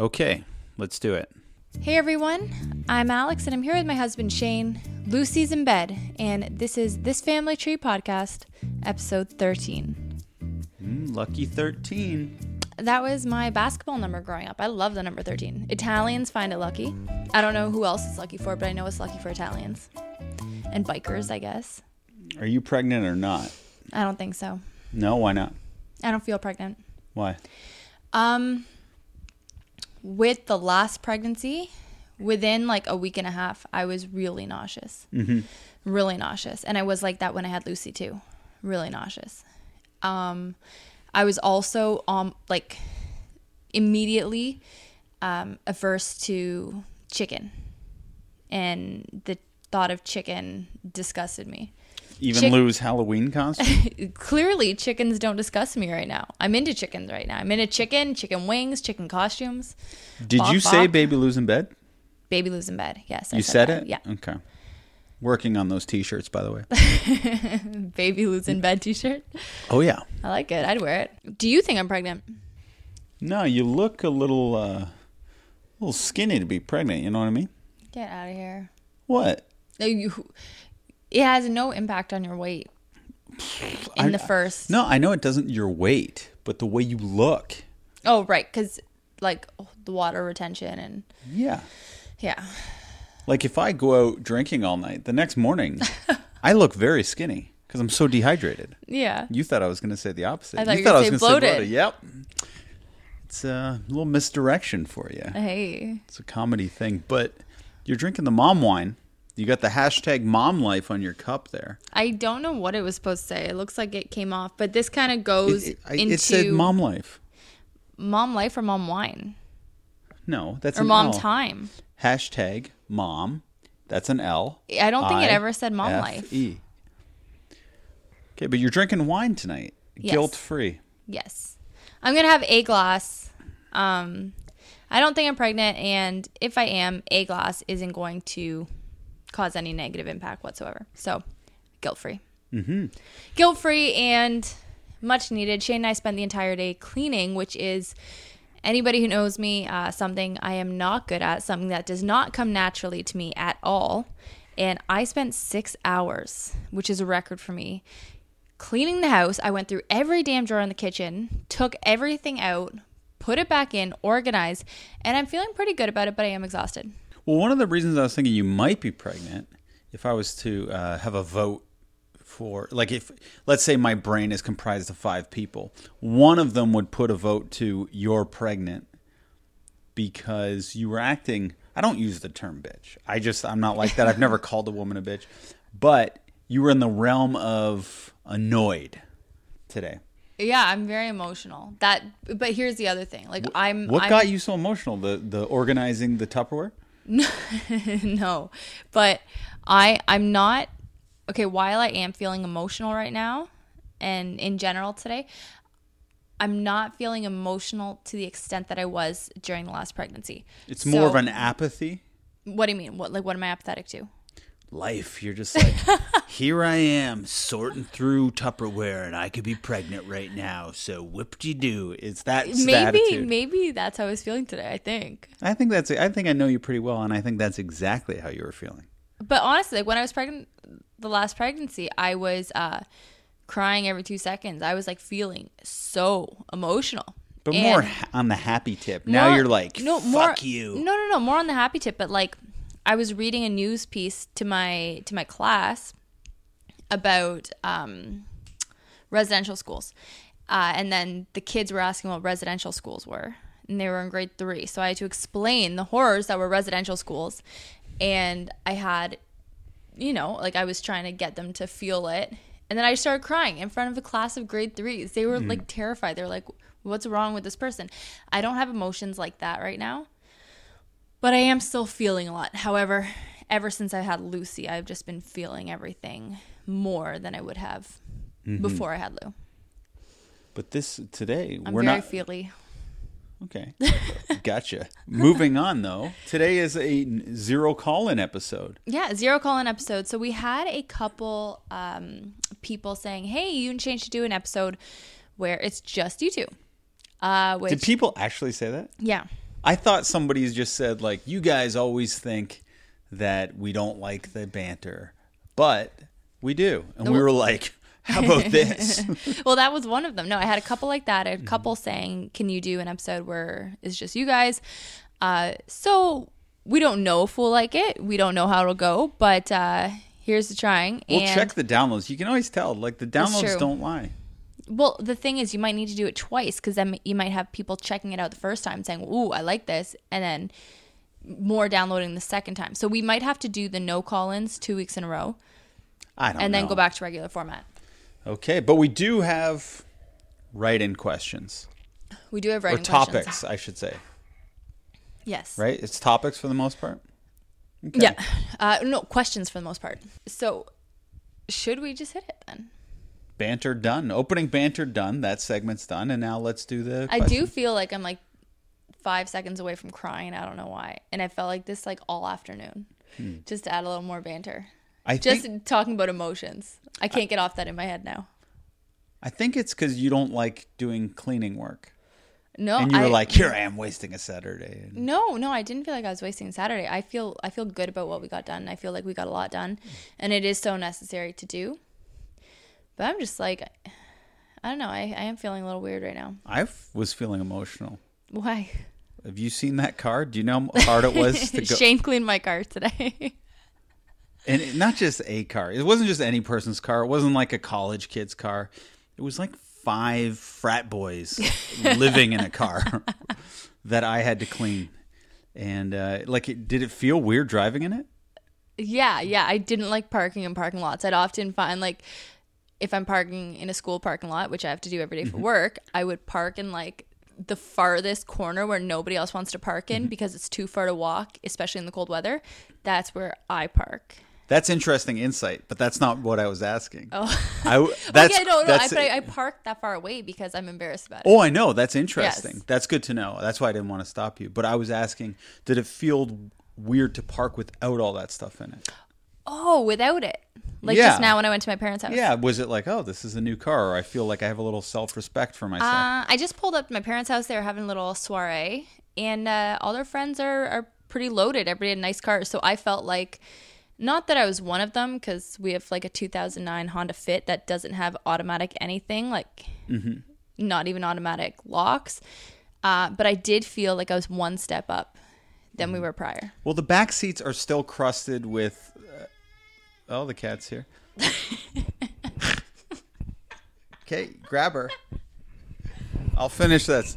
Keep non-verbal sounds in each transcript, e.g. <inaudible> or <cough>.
Okay, let's do it. Hey everyone, I'm Alex and I'm here with my husband Shane. Lucy's in bed, and this is This Family Tree Podcast, episode 13. Mm, lucky 13. That was my basketball number growing up. I love the number 13. Italians find it lucky. I don't know who else it's lucky for, but I know it's lucky for Italians. And bikers, I guess. Are you pregnant or not? I don't think so. No, why not? I don't feel pregnant. Why? Um, with the last pregnancy, within like a week and a half, I was really nauseous. Mm-hmm. Really nauseous. And I was like that when I had Lucy too. Really nauseous. Um, I was also um like immediately um averse to chicken. And the thought of chicken disgusted me. Even Chick- Lou's Halloween costume? <laughs> Clearly, chickens don't disgust me right now. I'm into chickens right now. I'm into chicken, chicken wings, chicken costumes. Did Bok you say bok. baby Lou's in bed? Baby Lou's in bed. Yes. I You said that. it? Yeah. Okay. Working on those t-shirts, by the way. <laughs> Baby Lou's in bed t shirt. Oh yeah. I like it. I'd wear it. Do you think I'm pregnant? No, you look a little, uh, a little skinny to be pregnant. You know what I mean? Get out of here. What? No, you. It has no impact on your weight in I- the first. No, I know it doesn't your weight, but the way you look. Oh, right. Because, like, the water retention and. Yeah. Yeah. Like if I go out drinking all night, the next morning, <laughs> I look very skinny because I'm so dehydrated. Yeah. You thought I was going to say the opposite. I thought you you thought I was gonna say to say bloated. Yep. It's a little misdirection for you. Hey. It's a comedy thing, but you're drinking the mom wine. You got the hashtag mom life on your cup there. I don't know what it was supposed to say. It looks like it came off, but this kind of goes It, it, into it said mom life. mom life or mom wine No, that's or mom L. time. Hashtag mom. That's an L. I don't think it ever said mom F life. E. Okay, but you're drinking wine tonight, Yes. guilt free. Yes. I'm going to have a glass. Um, I don't think I'm pregnant. And if I am, a glass isn't going to cause any negative impact whatsoever. So, guilt free. Mm-hmm. Guilt free and much needed. Shane and I spent the entire day cleaning, which is anybody who knows me, uh, something I am not good at, something that does not come naturally to me at all. And I spent six hours, which is a record for me, cleaning the house. I went through every damn drawer in the kitchen, took everything out, put it back in, organized, and I'm feeling pretty good about it, but I am exhausted. Well, one of the reasons I was thinking you might be pregnant, if I was to uh, have a vote for, like, if let's say my brain is comprised of five people, one of them would put a vote to you're pregnant because you were acting. I don't use the term bitch. I just I'm not like that. I've never <laughs> called a woman a bitch, but you were in the realm of annoyed today. Yeah, I'm very emotional. That but here's the other thing. Like I'm What I'm, got you so emotional? The the organizing the Tupperware. <laughs> no. But I I'm not okay, while I am feeling emotional right now and in general today, I'm not feeling emotional to the extent that I was during the last pregnancy. It's more of an apathy. What do you mean? What like what am I apathetic to? Life. You're just like, <laughs> here I am sorting through Tupperware, and I could be pregnant right now. So whoop de do. It's that maybe attitude. maybe that's how I was feeling today, I think. I think that's. I think I know you pretty well, and I think that's exactly how you were feeling. But honestly, like when I was pregnant, the last pregnancy, I was uh, crying every two seconds. I was like feeling so emotional. But And more on the happy tip. Now you're like, no, fuck more, you. No, no, no, more on the happy tip. But like, I was reading a news piece to my to my class about um, residential schools, uh, and then the kids were asking what residential schools were, and they were in grade three. So I had to explain the horrors that were residential schools, and I had, you know, like I was trying to get them to feel it, and then I started crying in front of a class of grade threes. They were like terrified. They were like, "What's wrong with this person?" I don't have emotions like that right now, but I am still feeling a lot. However, ever since I had Lucy, I've just been feeling everything more than I would have before I had Lou. But this today, I'm we're very not. feely. Okay. <laughs> gotcha. Moving on, though. Today is a zero call in episode. Yeah, zero call in episode. So we had a couple um, people saying, "Hey, you and Shane should do an episode where it's just you two. Uh, which Did people actually say that? yeah, I thought somebody's just said like you guys always think that we don't like the banter, but we do, and we were like, how about <laughs> this? <laughs> well, that was one of them. No, I had a couple like that. I had a couple saying, "Can you do an episode where it's just you guys?" Uh, so we don't know if we'll like it. We don't know how it'll go, but uh, here's the trying. we'll and, check the downloads. You can always tell. Like the downloads don't lie. Well, the thing is, you might need to do it twice because then you might have people checking it out the first time saying, "Ooh, I like this," and then more downloading the second time. So we might have to do the no call-ins two weeks in a row, I don't and then know. go back to regular format. Okay, but we do have write-in questions We do have or writing topics, questions. I should say. Yes. Right? It's topics for the most part. Yeah. Uh, no questions for the most part. So should we just hit it then? Banter done. Opening banter done. That segment's done, and now let's do the. I do feel like I'm like five seconds away from crying. I don't know why, and I felt like this like all afternoon, hmm. just to add a little more banter. I Just think, talking about emotions. I can't get off that in my head now. I think it's because you don't like doing cleaning work, No, and you were I, like, "Here I am wasting a Saturday." And no, no, I didn't feel like I was wasting Saturday. I feel I feel good about what we got done. I feel like we got a lot done, and it is so necessary to do. But I'm just like, I don't know. I, I am feeling a little weird right now. I was feeling emotional. Why? Have you seen that car? Do you know how hard it was to <laughs> go? Shane cleaned my car today. and it- not just a car. It wasn't just any person's car. It wasn't like a college kid's car. It was like five frat boys <laughs> living in a car <laughs> that I had to clean. And uh, like, it, did it feel weird driving in it? Yeah, yeah. I didn't like parking in parking lots. I'd often find like if I'm parking in a school parking lot, which I have to do every day for mm-hmm. work, I would park in like the farthest corner where nobody else wants to park in mm-hmm. because it's too far to walk, especially in the cold weather. That's where I park. That's interesting insight, but that's not what I was asking. Oh, I, <laughs> that's, okay, no, no. I, that's, I, I park that far away because I'm embarrassed about it. Oh, I know. That's interesting. Yes. That's good to know. That's why I didn't want to stop you. But I was asking, did it feel weird to park without all that stuff in it? Oh, without it, like Yeah. just now when I went to my parents' house. Yeah. Was it like, oh, this is a new car, or I feel like I have a little self respect for myself? Uh, I just pulled up to my parents' house. They were having a little soiree, and uh, all their friends are, are pretty loaded. Everybody had nice cars. So I felt like, not that I was one of them, because we have like a 2009 Honda Fit that doesn't have automatic anything, like not even automatic locks. Uh, but I did feel like I was one step up than we were prior. Well, the back seats are still crusted with. Oh, the cat's here. <laughs> okay, grab her. I'll finish this.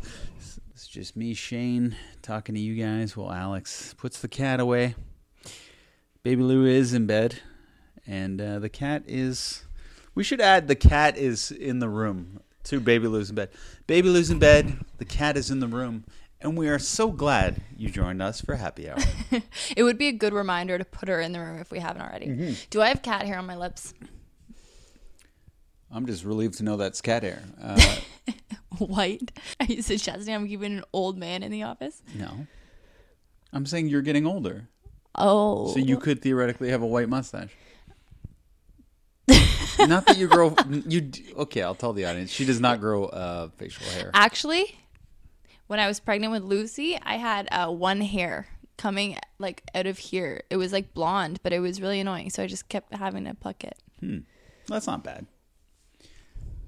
It's just me, Shane, talking to you guys while Alex puts the cat away. Baby Lou is in bed, and uh, the cat is. We should add the cat is in the room to Baby Lou's in bed. Baby Lou's in bed, the cat is in the room, and we are so glad you joined us for happy hour. <laughs> It would be a good reminder to put her in the room if we haven't already. Do I have cat hair on my lips? I'm just relieved to know that's cat hair. Uh, <laughs> White? Are you suggesting I'm keeping an old man in the office? no, I'm saying you're getting older, Oh. so you could theoretically have a white mustache. <laughs> not that you grow. You okay? I'll tell the audience. She does not grow uh, facial hair. Actually, when I was pregnant with Lucy, I had uh, one hair coming like out of here. It was like blonde, but it was really annoying. So I just kept having to pluck it. That's not bad.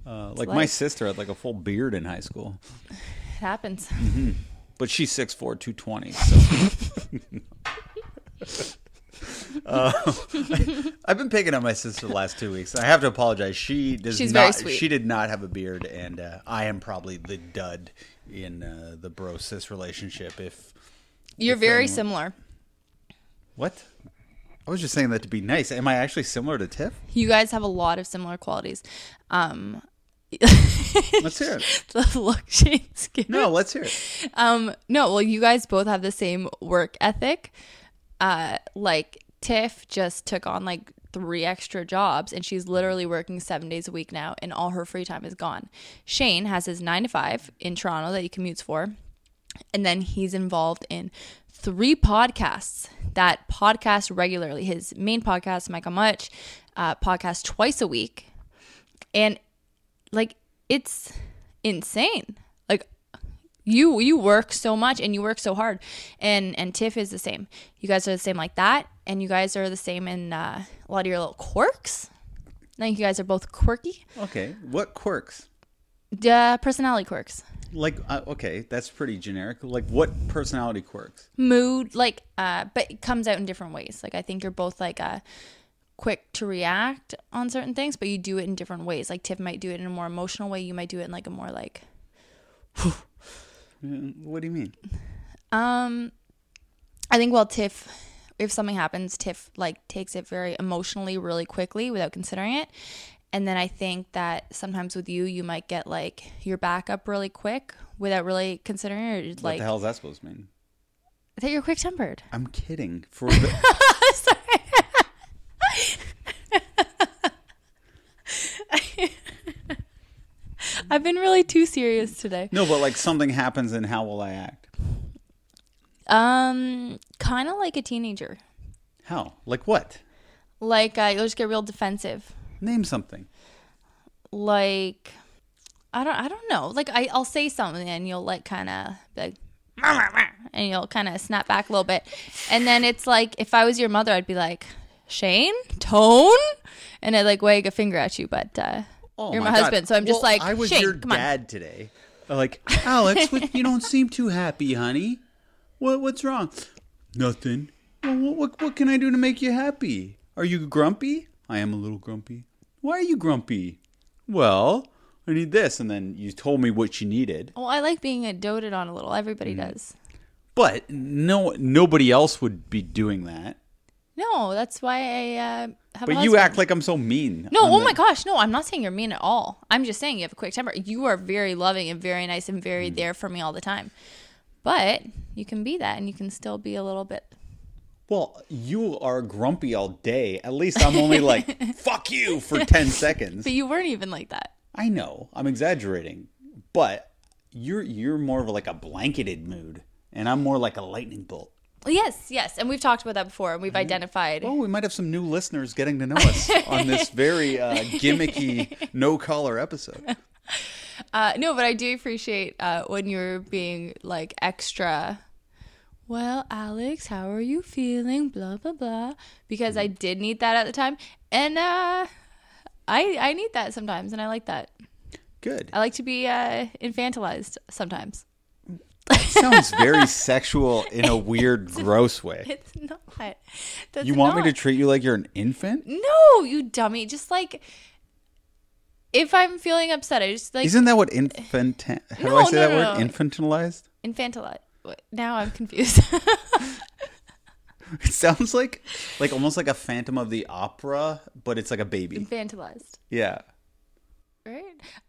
Uh, like my sister had like a full beard in high school, It happens. but she's 6'4", 220. So. <laughs> Uh, <laughs> I've been picking on my sister the last two weeks. I have to apologize. She does She's not. very sweet. She did not have a beard, and uh, I am probably the dud in uh, the bro sis relationship. If You're If very anyone- similar. what? I was just saying that to be nice. Am I actually similar to Tiff? You guys have a lot of similar qualities. Um, <laughs> Let's hear it. the look Shane's giving. No, let's hear it. Um, no, well, you guys both have the same work ethic. Uh, like Tiff just took on like three extra jobs and she's literally working seven days a week now and all her free time is gone. Shane has his nine to five in Toronto that he commutes for. And then he's involved in three podcasts that podcast regularly. His main podcast, Michael Much, uh, podcast twice a week. And like, it's insane. You you work so much and you work so hard, and and Tiff is the same. You guys are the same like that, and you guys are the same in uh, a lot of your little quirks. I think you guys are both quirky, Okay, what quirks? uh, personality quirks, Like, uh, okay, that's pretty generic. Like, what personality quirks? mood like, uh, but it comes out in different ways. Like I think you're both like uh, quick to react on certain things, but you do it in different ways. Like Tiff might do it in a more emotional way. You might do it in like a more like What do you mean? Um, I think well, Tiff, if something happens, Tiff like takes it very emotionally, really quickly without considering it. And then I think that sometimes with you, you might get like your back up really quick without really considering it. What Like the hell is that supposed to mean? that you're quick tempered. I'm kidding. For <laughs> the, <laughs> I've been really too serious today. no, but like something happens, and how will I act? Um, kind of like a teenager. How? Like what? Like uh, you'll just get real defensive. Name something. like I don't I don't know. Like I I'll say something and you'll like kind of like <laughs> and you'll kind of snap back a little bit. And then it's like if I was your mother I'd be like, "Shane, tone?" And I'd like wag a finger at you, but uh Oh you're my, God. husband, so I'm just Well, like, I was "Shane, your come on." dad today. Like Alex, what, you don't seem too happy, honey. What what's wrong? Nothing. Well, what, what what can I do to make you happy? Are you grumpy? I am a little grumpy. Why are you grumpy? Well, I need this, and then you told me what you needed. Well, I like being doted on a little. Everybody Mm. does. But no, nobody else would be doing that. No, that's why I uh, have. a But you act like I'm so mean. No, oh the- my gosh, no, I'm not saying you're mean at all. I'm just saying you have a quick temper. You are very loving and very nice and very Mm. there for me all the time. But you can be that and you can still be a little bit. Well, you are grumpy all day. At least I'm only like <laughs> "fuck you" for ten seconds. But you weren't even like that. I know I'm exaggerating, but you're you're more of like a blanketed mood, and I'm more like a lightning bolt. Yes, yes. And we've talked about that before and we've identified. Oh, we might have some new listeners getting to know us on this <laughs> very uh, gimmicky, no collar episode. <laughs> Uh, no, but I do appreciate uh, when you're being like extra. Well, Alex, how are you feeling? Blah blah blah. Because I did need that at the time, and uh, I I need that sometimes, and I like that. Good. I like to be uh, infantilized sometimes. That sounds very sexual in a <laughs> weird, gross way. It's not. That's You want me to treat you like you're an infant? No, you dummy. Just like if I'm feeling upset, I just like Isn't that what infant? How do I say no, that no, word? no. Infantilized. infantilize. Now I'm confused. <laughs> It sounds like like almost like a Phantom of the Opera, but it's like a baby. infantilized, Yeah.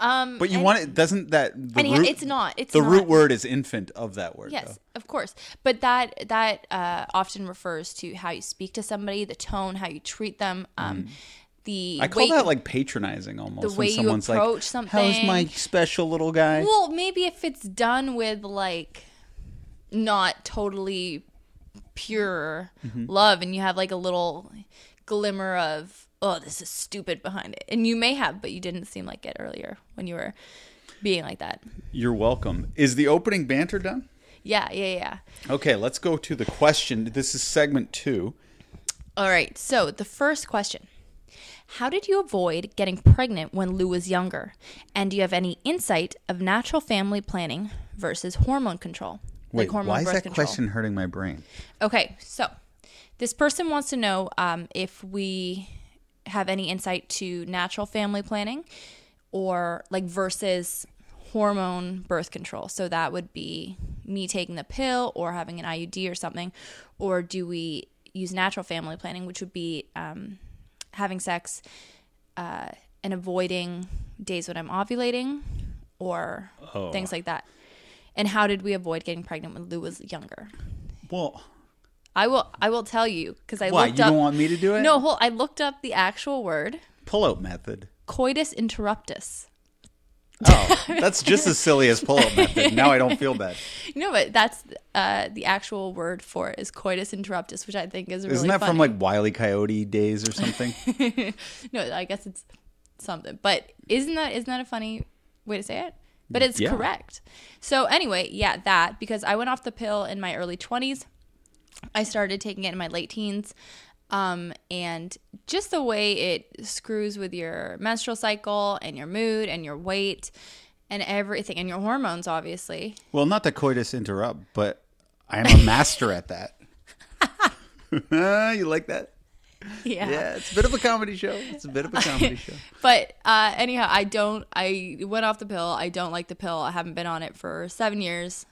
Um, But you and- want it? Doesn't that the and root? it's not. It's the not. root word is infant of that word. Yes, though. of course. But that that uh, often refers to how you speak to somebody, the tone, how you treat them, um, the Mm. I call that like patronizing almost. the when way you someone's like, approach How's my special little guy? Well, maybe if it's done with like not totally pure Mm-hmm. love and you have like a little glimmer of oh this is stupid behind it and you may have but you didn't seem like it earlier when you were being like that You're welcome. Is the opening banter done? yeah yeah yeah Okay, let's go to the question. This is segment two. all right so the first question how did you avoid getting pregnant when Lou was younger? And do you have any insight of natural family planning versus hormone control? Wait, hormone why is that control? question hurting my brain? Okay, so this person wants to know um, if we have any insight to natural family planning or like versus hormone birth control. So that would be me taking the pill or having an IUD or something. Or do we use natural family planning, which would be um, having sex uh, and avoiding days when I'm ovulating or Oh. things like that? And how did we avoid getting pregnant when Lou was younger? Well, I will. I will tell you because I why you looked up. don't want me to do it? no, hold. I looked up the actual word pull-out method. coitus interruptus. Oh, that's just as silly as pull-out method. Now I don't feel bad. <laughs> No, but that's uh, the actual word for it is coitus interruptus, which I think is really Isn't that from funny. like Wile E. Coyote days or something? <laughs> no, I guess it's something. But isn't that isn't that a funny way to say it? but it's Yeah. correct. So anyway, yeah, that because I went off the pill in my early 20s. I started taking it in my late teens. Um, and just the way it screws with your menstrual cycle and your mood and your weight and everything and your hormones, obviously. Well, not to coitus interrupt, but I am a master at that. <laughs> you like that? Yeah. Yeah, it's a bit of a comedy show. It's a bit of a comedy <laughs> show. But uh, anyhow, I don't. I went off the pill. I don't like the pill. I haven't been on it for seven years,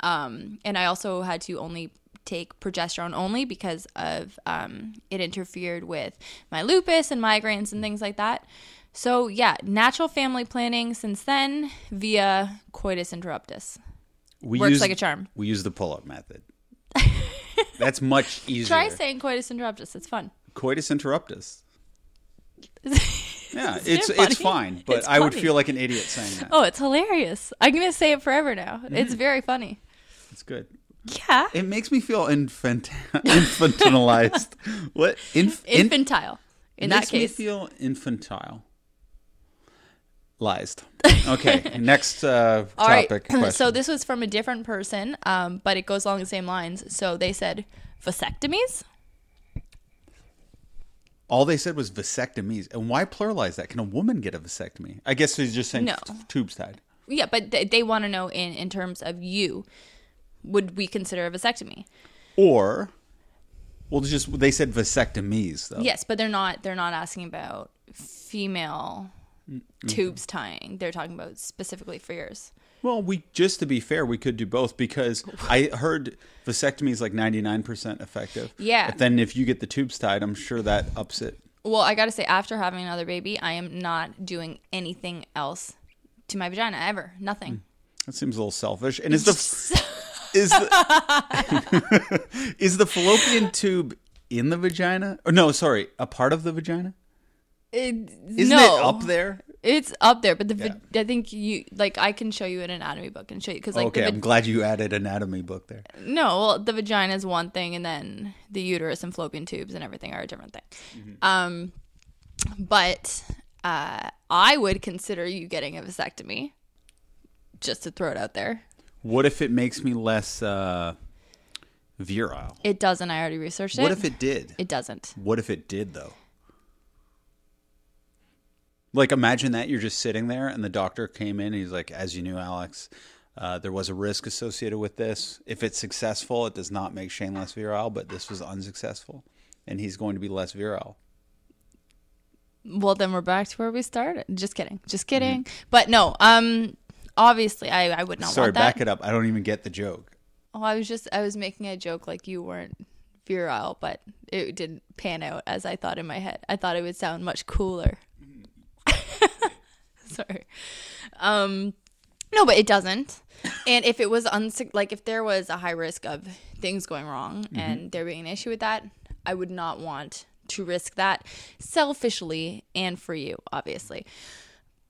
um, and I also had to only take progesterone only because of um, it interfered with my lupus and migraines and things like that. So yeah, natural family planning since then via coitus interruptus. We Works use, like a charm. We use the pull-up method. <laughs> That's much easier. Try saying coitus interruptus. It's fun. coitus interruptus. <laughs> Yeah, it's it it's fine, but It's I would feel like an idiot saying that. Oh, it's hilarious. I'm gonna say it forever now. It's very funny. It's good. Yeah. It makes me feel infant- <laughs> infantilized. what? Inf- Infantile. In that case, makes me feel infantile. Lies. Okay, <laughs> next uh, All right. topic. <clears throat> question. So this was from a different person, um, but it goes along the same lines. So they said vasectomies. All they said was vasectomies. And why pluralize that? Can a woman get a vasectomy? I guess he's just saying No. t- tubes tied. Yeah, but they, they want to know in in terms of you, would we consider a vasectomy? Or, well, just they said vasectomies though. Yes, but they're not. They're not asking about female Mm-hmm. tubes tying. They're talking about specifically for yours. Well, we just to be fair, we could do both because I heard vasectomy is like ninety nine percent effective. Yeah. But then if you get the tubes tied, I'm sure that ups it. Well, I got to say, after having another baby, I am not doing anything else to my vagina ever. Nothing. That seems a little selfish. And it's the <laughs> is the <laughs> is the fallopian tube in the vagina? Or no, sorry, a part of the vagina? It, Isn't no. it up there? It's up there, but the va- I think you like I can show you an anatomy book and show you because like okay, I'm glad you added anatomy book there. no, well the vagina is one thing, and then the uterus and fallopian tubes and everything are a different thing. Mm-hmm. Um, but uh, I would consider you getting a vasectomy, just to throw it out there. What if it makes me less uh, virile? It doesn't. I already researched it. What if it did? It doesn't. What if it did though? Like imagine that you're just sitting there and the doctor came in and he's like, as you knew, Alex, uh, there was a risk associated with this. If it's successful, it does not make Shane less virile, but this was unsuccessful, and he's going to be less virile. Well, then we're back to where we started. Just kidding. Just kidding. But no. Um. Obviously, I I would not Mm-hmm. Sorry, want that. back it up. I don't even get the joke. Oh, I was just I was making a joke like you weren't virile, but it didn't pan out as I thought in my head. I thought it would sound much cooler. <laughs> Sorry. Um no, but it doesn't. And if it was unsuc like if there was a high risk of things going wrong and there being an issue with that, I would not want to risk that selfishly and for you, obviously.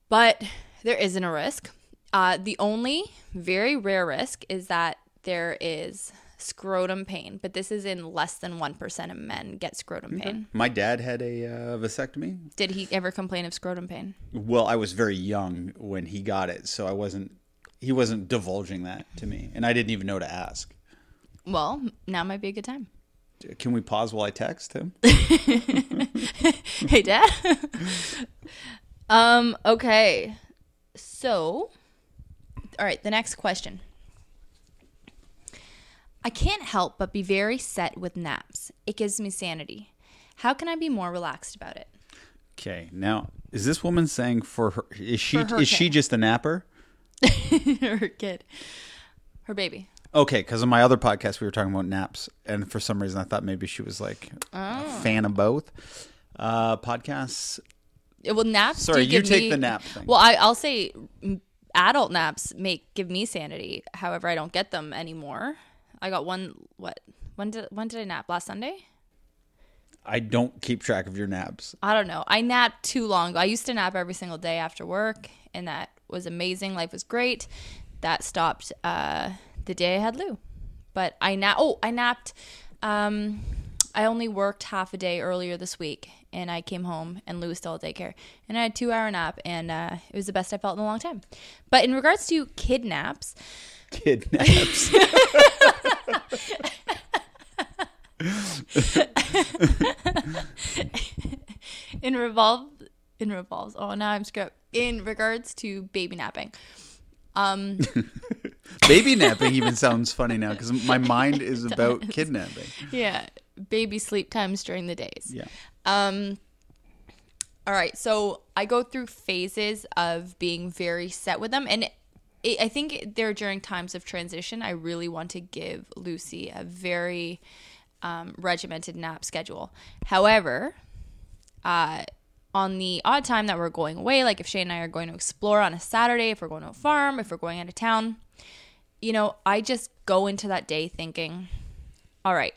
But there isn't a risk. Uh, the only very rare risk is that there is scrotum pain, but this is in less than 1% of men get scrotum pain. My dad had a uh, vasectomy. Did he ever complain of scrotum pain? Well, I was very young when he got it, so I wasn't. He wasn't divulging that to me, and I didn't even know to ask. Well, now might be a good time. Can we pause while I text him? <laughs> hey, Dad. <laughs> um. Okay. So, all right. The next question. I can't help but be very set with naps. It gives me sanity. How can I be more relaxed about it? Okay, now is this woman saying for her? Is she her is she just a napper? <laughs> Her kid, her baby. Okay, because on my other podcast we were talking about naps, and for some reason I thought maybe she was like a Oh. fan of both uh, podcasts. Well, naps. Sorry, you take me- the nap thing. Well, I, I'll say adult naps make give me sanity. However, I don't get them anymore. I got one. What? When did when did I nap? Last Sunday? I don't keep track of your naps. I don't know. I napped too long. I used to nap every single day after work, and that was amazing. Life was great. That stopped uh, the day I had Lou. But I nap. Oh, I napped um, I only worked half a day earlier this week, and I came home, and Lou was still at daycare, and I had two-hour nap, and uh, it was the best I felt in a long time. But in regards to kidnaps, Kidnaps. <laughs> in revolve, in revolves. Oh, now I'm screwed. In regards to baby napping, um, <laughs> Baby napping even sounds funny now because my mind is <laughs> about kidnapping. yeah, baby sleep times during the days. Yeah. Um, all right, so I go through phases of being very set with them, and it, I think they're during times of transition. I really want to give Lucy a very um, regimented nap schedule. However, uh, on the odd time that we're going away, like if Shane and I are going to explore on a Saturday, if we're going to a farm, if we're going out of town, you know, I just go into that day thinking, all right,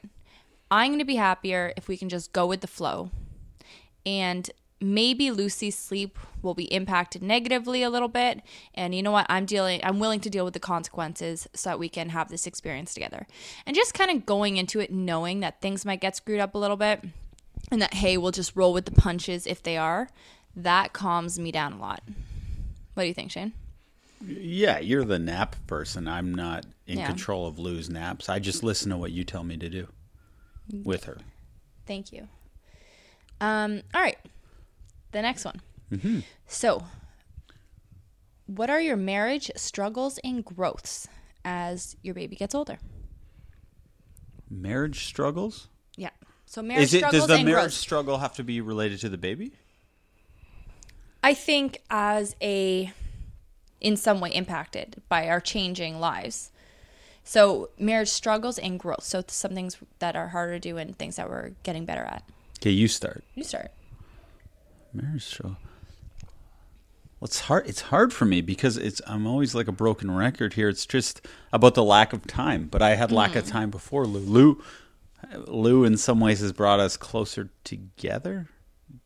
I'm going to be happier if we can just go with the flow. And maybe Lucy's sleep will be impacted negatively a little bit. And you know what? I'm dealing, I'm willing to deal with the consequences so that we can have this experience together. And just kind of going into it knowing that things might get screwed up a little bit and that, hey, we'll just roll with the punches if they are, that calms me down a lot. What do you think, Shane? Yeah, you're the nap person. I'm not in Yeah. control of Lou's naps. I just listen to what you tell me to do with her. Thank you. Um, all right. The next one. So, what are your marriage struggles and growths as your baby gets older? Marriage struggles? Yeah. So marriage Is it struggles does the and marriage growths. struggle have to be related to the baby? I think as a in some way impacted by our changing lives. So marriage struggles and growth. So some things that are harder to do and things that we're getting better at. Okay, you start. You start. Marriage struggle. Well, it's hard. It's hard for me because it's. I'm always like a broken record here. It's just about the lack of time. But I had lack Mm. of time before Lou. Lou, Lou, in some ways, has brought us closer together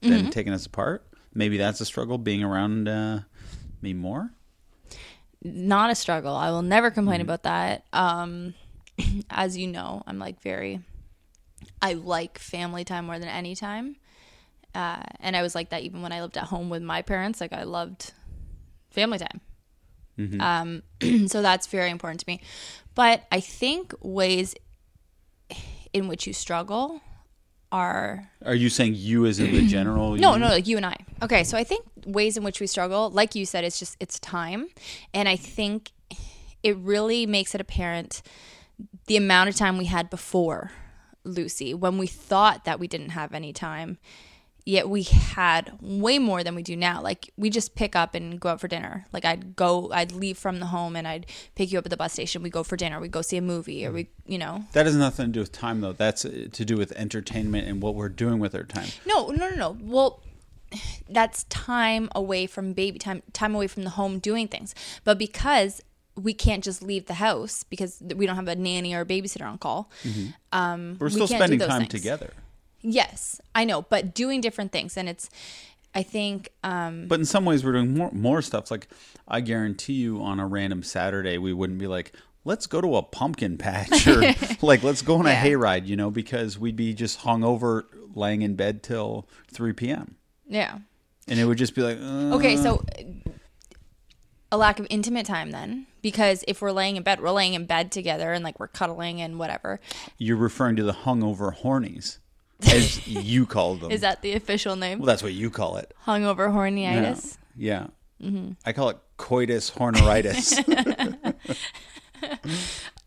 than Mm-hmm. taking us apart. Maybe that's a struggle. Being around uh, me more. Not a struggle. I will never complain about that. Um, <clears throat> as you know, I'm like very, I like family time more than any time. Uh, and I was like that even when I lived at home with my parents. Like I loved family time. Um, <clears throat> so that's very important to me. But I think ways in which you struggle are Are you saying you as in the <clears throat> general? no, you? no, like you and I. Okay, so I think ways in which we struggle, like you said, it's just it's time, and I think it really makes it apparent the amount of time we had before Lucy when we thought that we didn't have any time. Yet we had way more than we do now. Like we just pick up and go out for dinner. Like I'd go, I'd leave from the home and I'd pick you up at the bus station. We go for dinner. We go see a movie, or we, you know, That has nothing to do with time, though. That's uh, to do with entertainment and what we're doing with our time. No, no, no, no. Well, that's time away from baby time, time away from the home doing things. But because we can't just leave the house because we don't have a nanny or a babysitter on call. Um, We're we still can't spending time things. together. Yes, I know, but doing different things, and it's. I think um, But in some ways, we're doing more more stuff. Like I guarantee you, on a random Saturday, we wouldn't be like, "Let's go to a pumpkin patch," or <laughs> <laughs> like, "Let's go on a Yeah. hayride," you know, because we'd be just hung over, laying in bed till three p.m. yeah. and it would just be like, uh, Okay, so a lack of intimate time then, because if we're laying in bed, we're laying in bed together and like we're cuddling and whatever. You're referring to the hungover hornies, as <laughs> you call them. Is that the official name? well, that's what you call it. Hungover hornyitis. Yeah. Mm-hmm. I call it coitus horneritis. <laughs>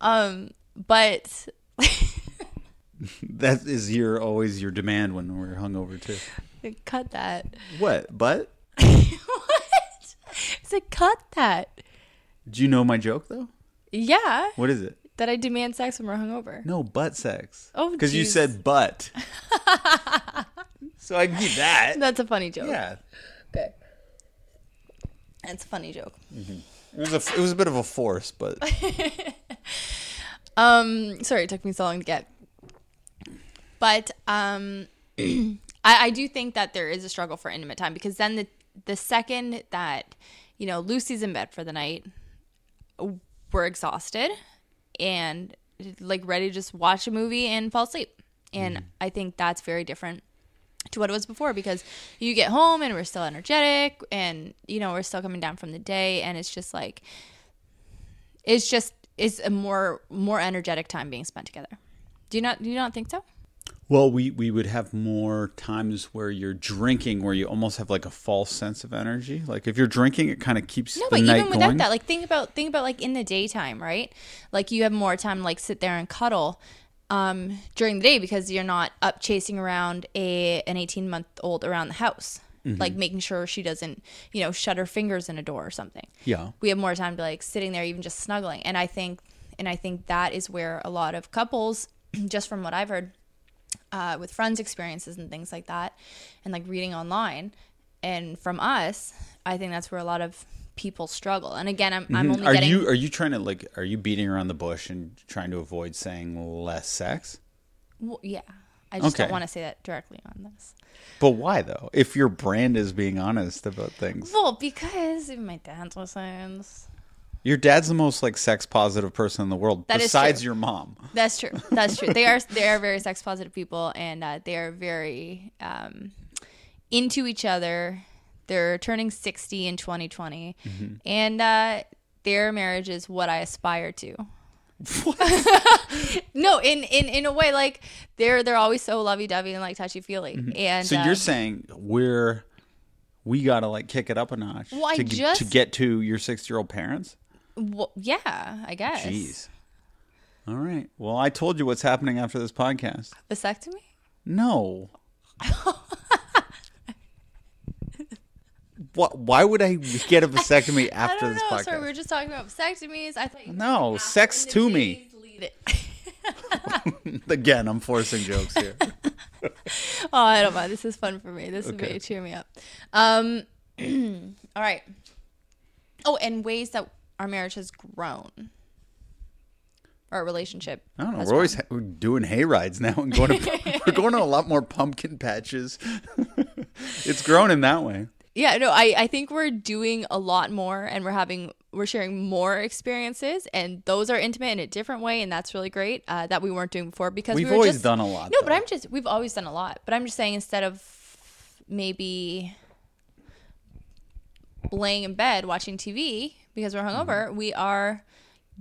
Um, but <laughs> that is your always your demand when we're hungover too. <laughs> cut that. What? But <laughs> what? I said cut that. do you know my joke though? Yeah, What is it? that I demand sex when we're hungover. No, butt sex. Oh, because you said butt. <laughs> so I give you that. That's a funny joke. Yeah, Okay. That's a funny joke. it was a it was a bit of a force, but Um, sorry, it took me so long to get. But um, <clears throat> I, I do think that there is a struggle for intimate time because then the the second that you know Lucy's in bed for the night, we're exhausted and like ready to just watch a movie and fall asleep. And mm-hmm. I think that's very different to what it was before because you get home and we're still energetic and you know we're still coming down from the day and it's just like it's just it's a more more energetic time being spent together. Do you not do you not think so Well, we, we would have more times where you're drinking, where you almost have like a false sense of energy. Like if you're drinking, it kind of keeps going. no the but night even without going. that like think about think about like in the daytime right like you have more time to like sit there and cuddle um during the day because you're not up chasing around a an 18 month old around the house Mm-hmm. like making sure she doesn't you know shut her fingers in a door or something yeah. we have more time to like sitting there even just snuggling and i think and i think that is where a lot of couples <clears throat> just from what i've heard uh, with friends experiences and things like that and like reading online. And from us i think that's where a lot of people struggle. And again i'm, I'm only Mm-hmm. Are getting you are you trying to like are you beating around the bush and trying to avoid saying less sex? well, yeah. I just don't want to say that directly on this. But why though? If your brand is being honest about things, well because my dad listens your dad's the most like sex positive person in the world, That besides your mom. <laughs> That's true. That's true. They are <laughs> they are very sex positive people, and uh, they are very um, into each other. They're turning sixty in 2020, Mm-hmm. and uh, their marriage is what I aspire to. <laughs> no, in, in in a way, like they're they're always so lovey dovey and like touchy feely. And Mm-hmm. So uh, you're saying we're we gotta like kick it up a notch Well, to, g- to get to your sixty year old parents. Well, yeah, I guess Jeez. All right. Well, I told you what's happening after this podcast. vasectomy. No. what? Why would I get a <laughs> vasectomy after I don't this know. podcast? Sorry, we were just talking about vasectomies. I thought No, sex to me. days lead it. <laughs> Again, I'm forcing jokes here. <laughs> Oh, I don't mind. This is fun for me. This is Okay. way cheer me up. Um, <clears throat> all right. Oh, and ways that our marriage has grown, our relationship. I don't know. We're always ha- we're doing hay rides now and going to <laughs> <laughs> we're going to a lot more pumpkin patches. <laughs> it's grown in that way. Yeah, no, I I think we're doing a lot more, and we're having we're sharing more experiences, and those are intimate in a different way, and that's really great uh, that we weren't doing before because We've we were always just, done a lot. No, but. I'm just we've always done a lot. But I'm just saying instead of maybe laying in bed watching TV because we're hungover, Mm-hmm. we are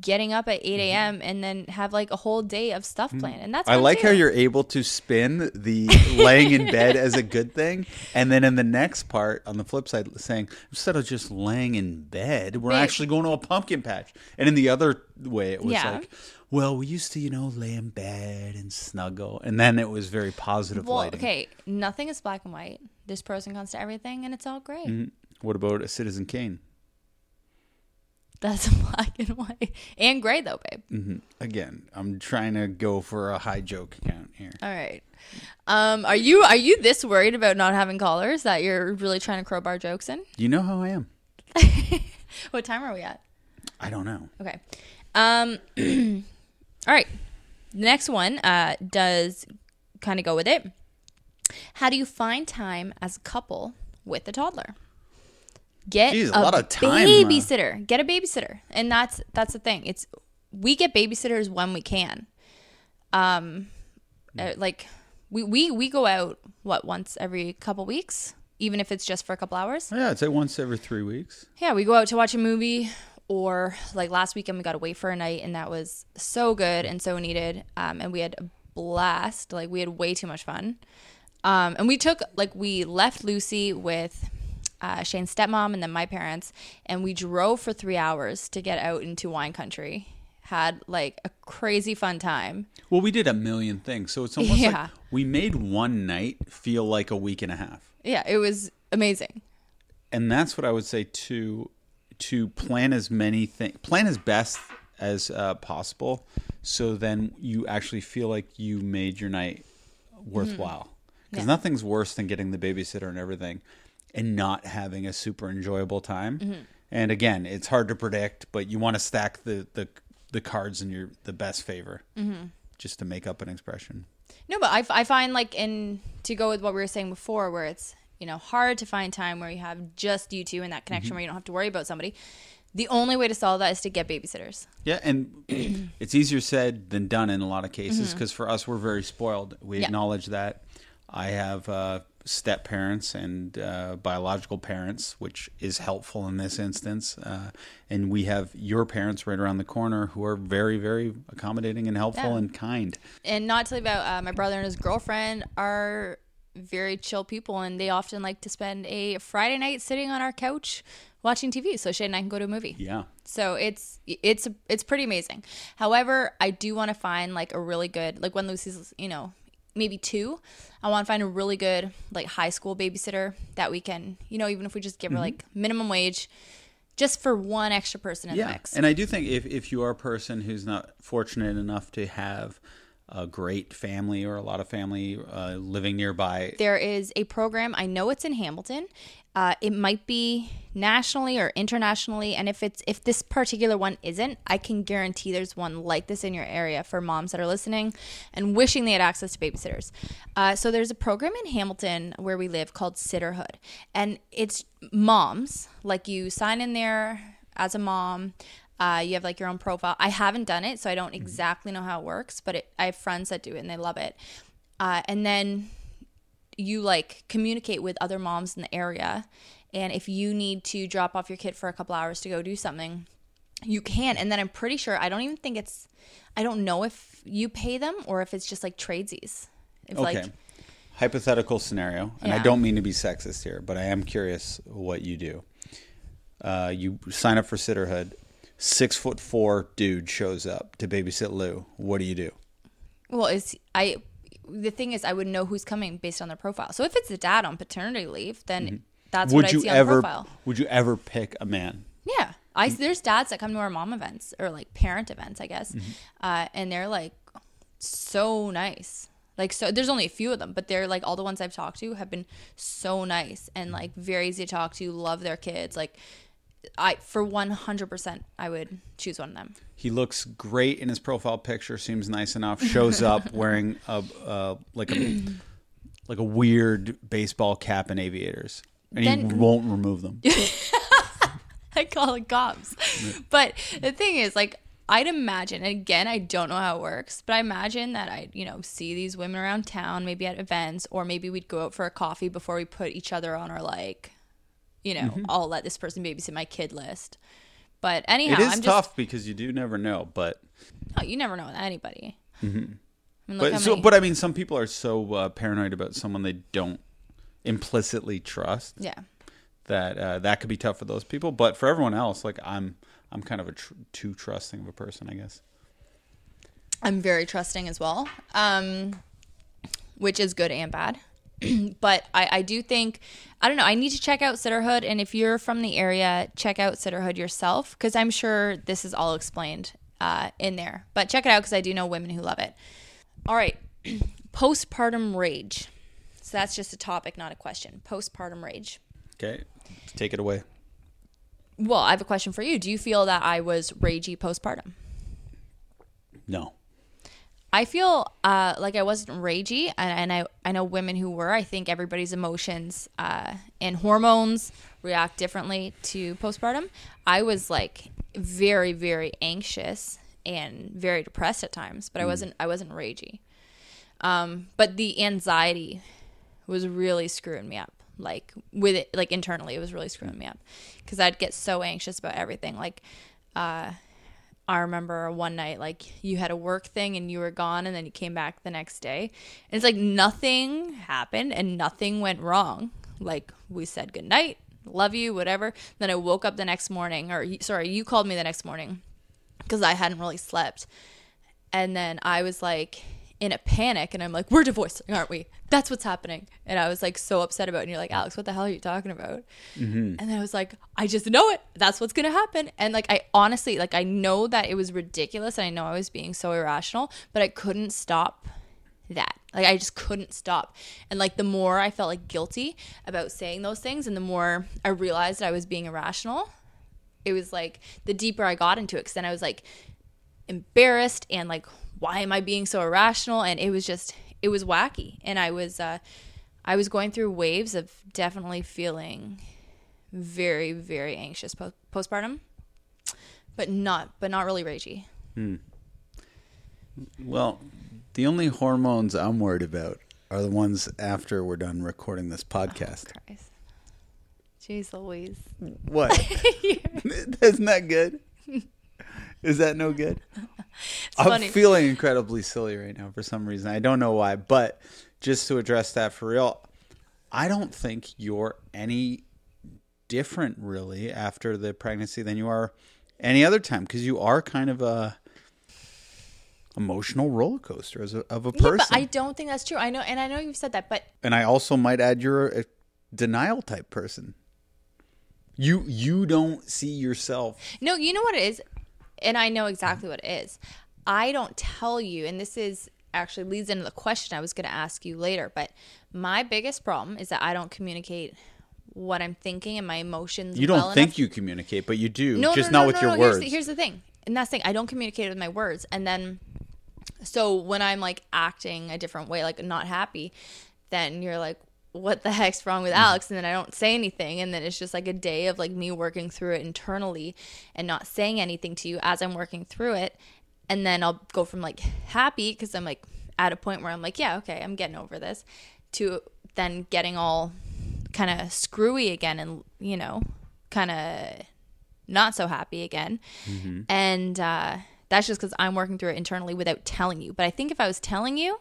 getting up at 8 a.m. and then have like a whole day of stuff planned, and that's Mm-hmm. I like too. how you're able to spin the <laughs> laying in bed as a good thing, and then in the next part, on the flip side, saying instead of just laying in bed, we're actually going to a pumpkin patch. And in the other way, it was Yeah. like, well, we used to, you know, lay in bed and snuggle, and then it was very positive Well, lighting. okay, nothing is black and white. There's pros and cons to everything, and it's all great. Mm-hmm. What about a Citizen Kane? That's <laughs> black and white and gray though, babe. hmm Again, I'm trying to go for a high joke count here. All right. Um, are you are you this worried about not having callers that you're really trying to crowbar jokes in? You know how I am. <laughs> What time are we at? I don't know. Okay. Um, <clears throat> all right. The next one uh, does kind of go with it. How do you find time as a couple with a toddler? Get Jeez, a lot of time, uh, babysitter. Get a babysitter, and that's that's the thing. It's we get babysitters when we can. Um, uh, like we we we go out what once every couple weeks, even if it's just for a couple hours. Yeah, I'd say once every three weeks. Yeah, we go out to watch a movie, or like last weekend we got away for a night, and that was so good and so needed. Um, and we had a blast. Like we had way too much fun. Um, and we took like we left Lucy with uh, Shane's stepmom and then my parents, and we drove for three hours to get out into wine country. Had like a crazy fun time. Well, we did a million things, so it's almost Yeah. like we made one night feel like a week and a half, Yeah, it was amazing. and that's what I would say to to plan as many things, plan as best as uh, possible, so then you actually feel like you made your night worthwhile. Because Yeah. nothing's worse than getting the babysitter and everything, and not having a super enjoyable time. And again, it's hard to predict, but you want to stack the the the cards in your the best favor, just to make up an expression. No, but I, I find like in to go with what we were saying before, where it's you know hard to find time where you have just you two and that connection where you don't have to worry about somebody. the only way to solve that is to get babysitters. Yeah, and <clears throat> it's easier said than done in a lot of cases because for us, we're very spoiled. We Mm-hmm. Yeah. acknowledge that. I have uh, step parents and uh, biological parents, which is helpful in this instance. Uh, and we have your parents right around the corner who are very, very accommodating and helpful Yeah. and kind. and not to leave out uh, my brother and his girlfriend are very chill people and they often like to spend a friday night sitting on our couch watching tv so shane and i can go to a movie Yeah. so it's it's it's pretty amazing however i do want to find like a really good like when lucy's you know maybe two. I want to find a really good like high school babysitter that we can you know even if we just give her mm-hmm. like minimum wage just for one extra person in the Yeah, mix. and I do think if if you are a person who's not fortunate enough to have a great family or a lot of family uh, living nearby, there is a program i know it's in hamilton. Uh, it might be nationally or internationally and if it's if this particular one isn't i can guarantee there's one like this in your area for moms that are listening and wishing they had access to babysitters. Uh, so there's a program in hamilton where we live called sitterhood. And it's moms like you sign in there as a mom uh, you have like your own profile i haven't done it so i don't exactly know how it works but it, i have friends that do it and they love it uh, and then you like communicate with other moms in the area and if you need to drop off your kid for a couple hours to go do something you can and then i'm pretty sure i don't even think it's i don't know if you pay them or if it's just like tradesies if Okay. like Hypothetical scenario, and I don't mean to be sexist here, but I am curious what you do. Uh, you sign up for sitterhood. Six foot four dude shows up to babysit Lou. What do you do? well is i the thing is i would know who's coming based on their profile so if it's the dad on paternity leave then that's what Mm-hmm. would i you see on ever? the profile Would you ever pick a man? Yeah, I there's dads that come to our mom events or like parent events, I guess, Mm-hmm. uh, and they're like so nice. Like so, there's only a few of them, but they're like all the ones I've talked to have been so nice and like very easy to talk to. Love their kids. Like I for one hundred percent, I would choose one of them. He looks great in his profile picture. Seems nice enough. Shows <laughs> up wearing a uh, like a like a weird baseball cap and aviators, and he <laughs> won't remove them. I call it cops. But the thing is, like, I'd imagine, and again, I don't know how it works, but I imagine that I'd, you know, see these women around town, maybe at events, or maybe we'd go out for a coffee before we put each other on our, like, you know, I'll let this person babysit my kid list. But anyhow, it is I'm tough because you do never know, but oh, you never know with anybody. I mean, but so many- but I mean, some people are so uh, paranoid about someone they don't implicitly trust yeah. that uh, that could be tough for those people. But for everyone else, like I'm, I'm kind of a tr- too trusting of a person, I guess. I'm very trusting as well, um, which is good and bad. <clears throat> but I, I do think I don't know. I need to check out Sitterhood, and if you're from the area, check out Sitterhood yourself because I'm sure this is all explained uh, in there. But check it out because I do know women who love it. All right, <clears throat> postpartum rage. So that's just a topic, not a question. Postpartum rage. Okay, take it away. Well, I have a question for you. Do you feel that I was ragey postpartum? No. I feel uh, like I wasn't ragey, and, and I, I know women who were. I think everybody's emotions uh, and hormones react differently to postpartum. I was like very, very anxious and very depressed at times, but I wasn't. I wasn't ragey. Um, but the anxiety was really screwing me up. Like with it, like internally, it was really screwing me up because I'd get so anxious about everything. Like, uh, I remember one night, like you had a work thing and you were gone, and then you came back the next day. And it's like nothing happened and nothing went wrong. Like we said good night, love you, whatever. Then I woke up the next morning, or sorry, you called me the next morning because I hadn't really slept. And then I was like in a panic, and I'm like, we're divorcing, aren't we? That's what's happening. And I was like so upset about it. And you're like, Alex, what the hell are you talking about? Mm-hmm. And then I was like, I just know it. That's what's gonna happen. And like, I honestly, like, I know that it was ridiculous, and I know I was being so irrational, but I couldn't stop that. Like, I just couldn't stop. And like, the more I felt like guilty about saying those things, and the more I realized I was being irrational, it was like the deeper I got into it. Because then I was like embarrassed and like, why am I being so irrational? And it was just, it was wacky. And I was, uh, I was going through waves of definitely feeling very, very anxious po- postpartum. but not but not really ragey. Well, the only hormones I'm worried about are the ones after we're done recording this podcast. Christ. Jeez Louise. What? <laughs> <laughs> Isn't that good? <laughs> Is that no good? <laughs> I'm funny. feeling incredibly silly right now for some reason. I don't know why, but just to address that for real, I don't think you're any different really after the pregnancy than you are any other time because you are kind of a emotional roller coaster as a, of a Yeah, person. but I don't think that's true. I know, and I know you've said that, but and I also might add you're a denial type person. You you don't see yourself no, you know what it is, and I know exactly what it is. I don't tell you, and this is actually leads into the question I was going to ask you later. But my biggest problem is that I don't communicate what I'm thinking and my emotions. You don't well think enough. you communicate, but you do. no, just no, no, not with no, your words. Here's the, here's the thing, and that's the thing. I don't communicate with my words, and then so when I'm like acting a different way, like not happy, then you're like, "What the heck's wrong with Alex?" And then I don't say anything, and then it's just like a day of like me working through it internally and not saying anything to you as I'm working through it, and then I'll go from like happy because I'm like at a point where I'm like, "Yeah, okay, I'm getting over this," to then getting all kind of screwy again, and you know, kind of not so happy again. And uh, that's just because I'm working through it internally without telling you. But I think if I was telling you,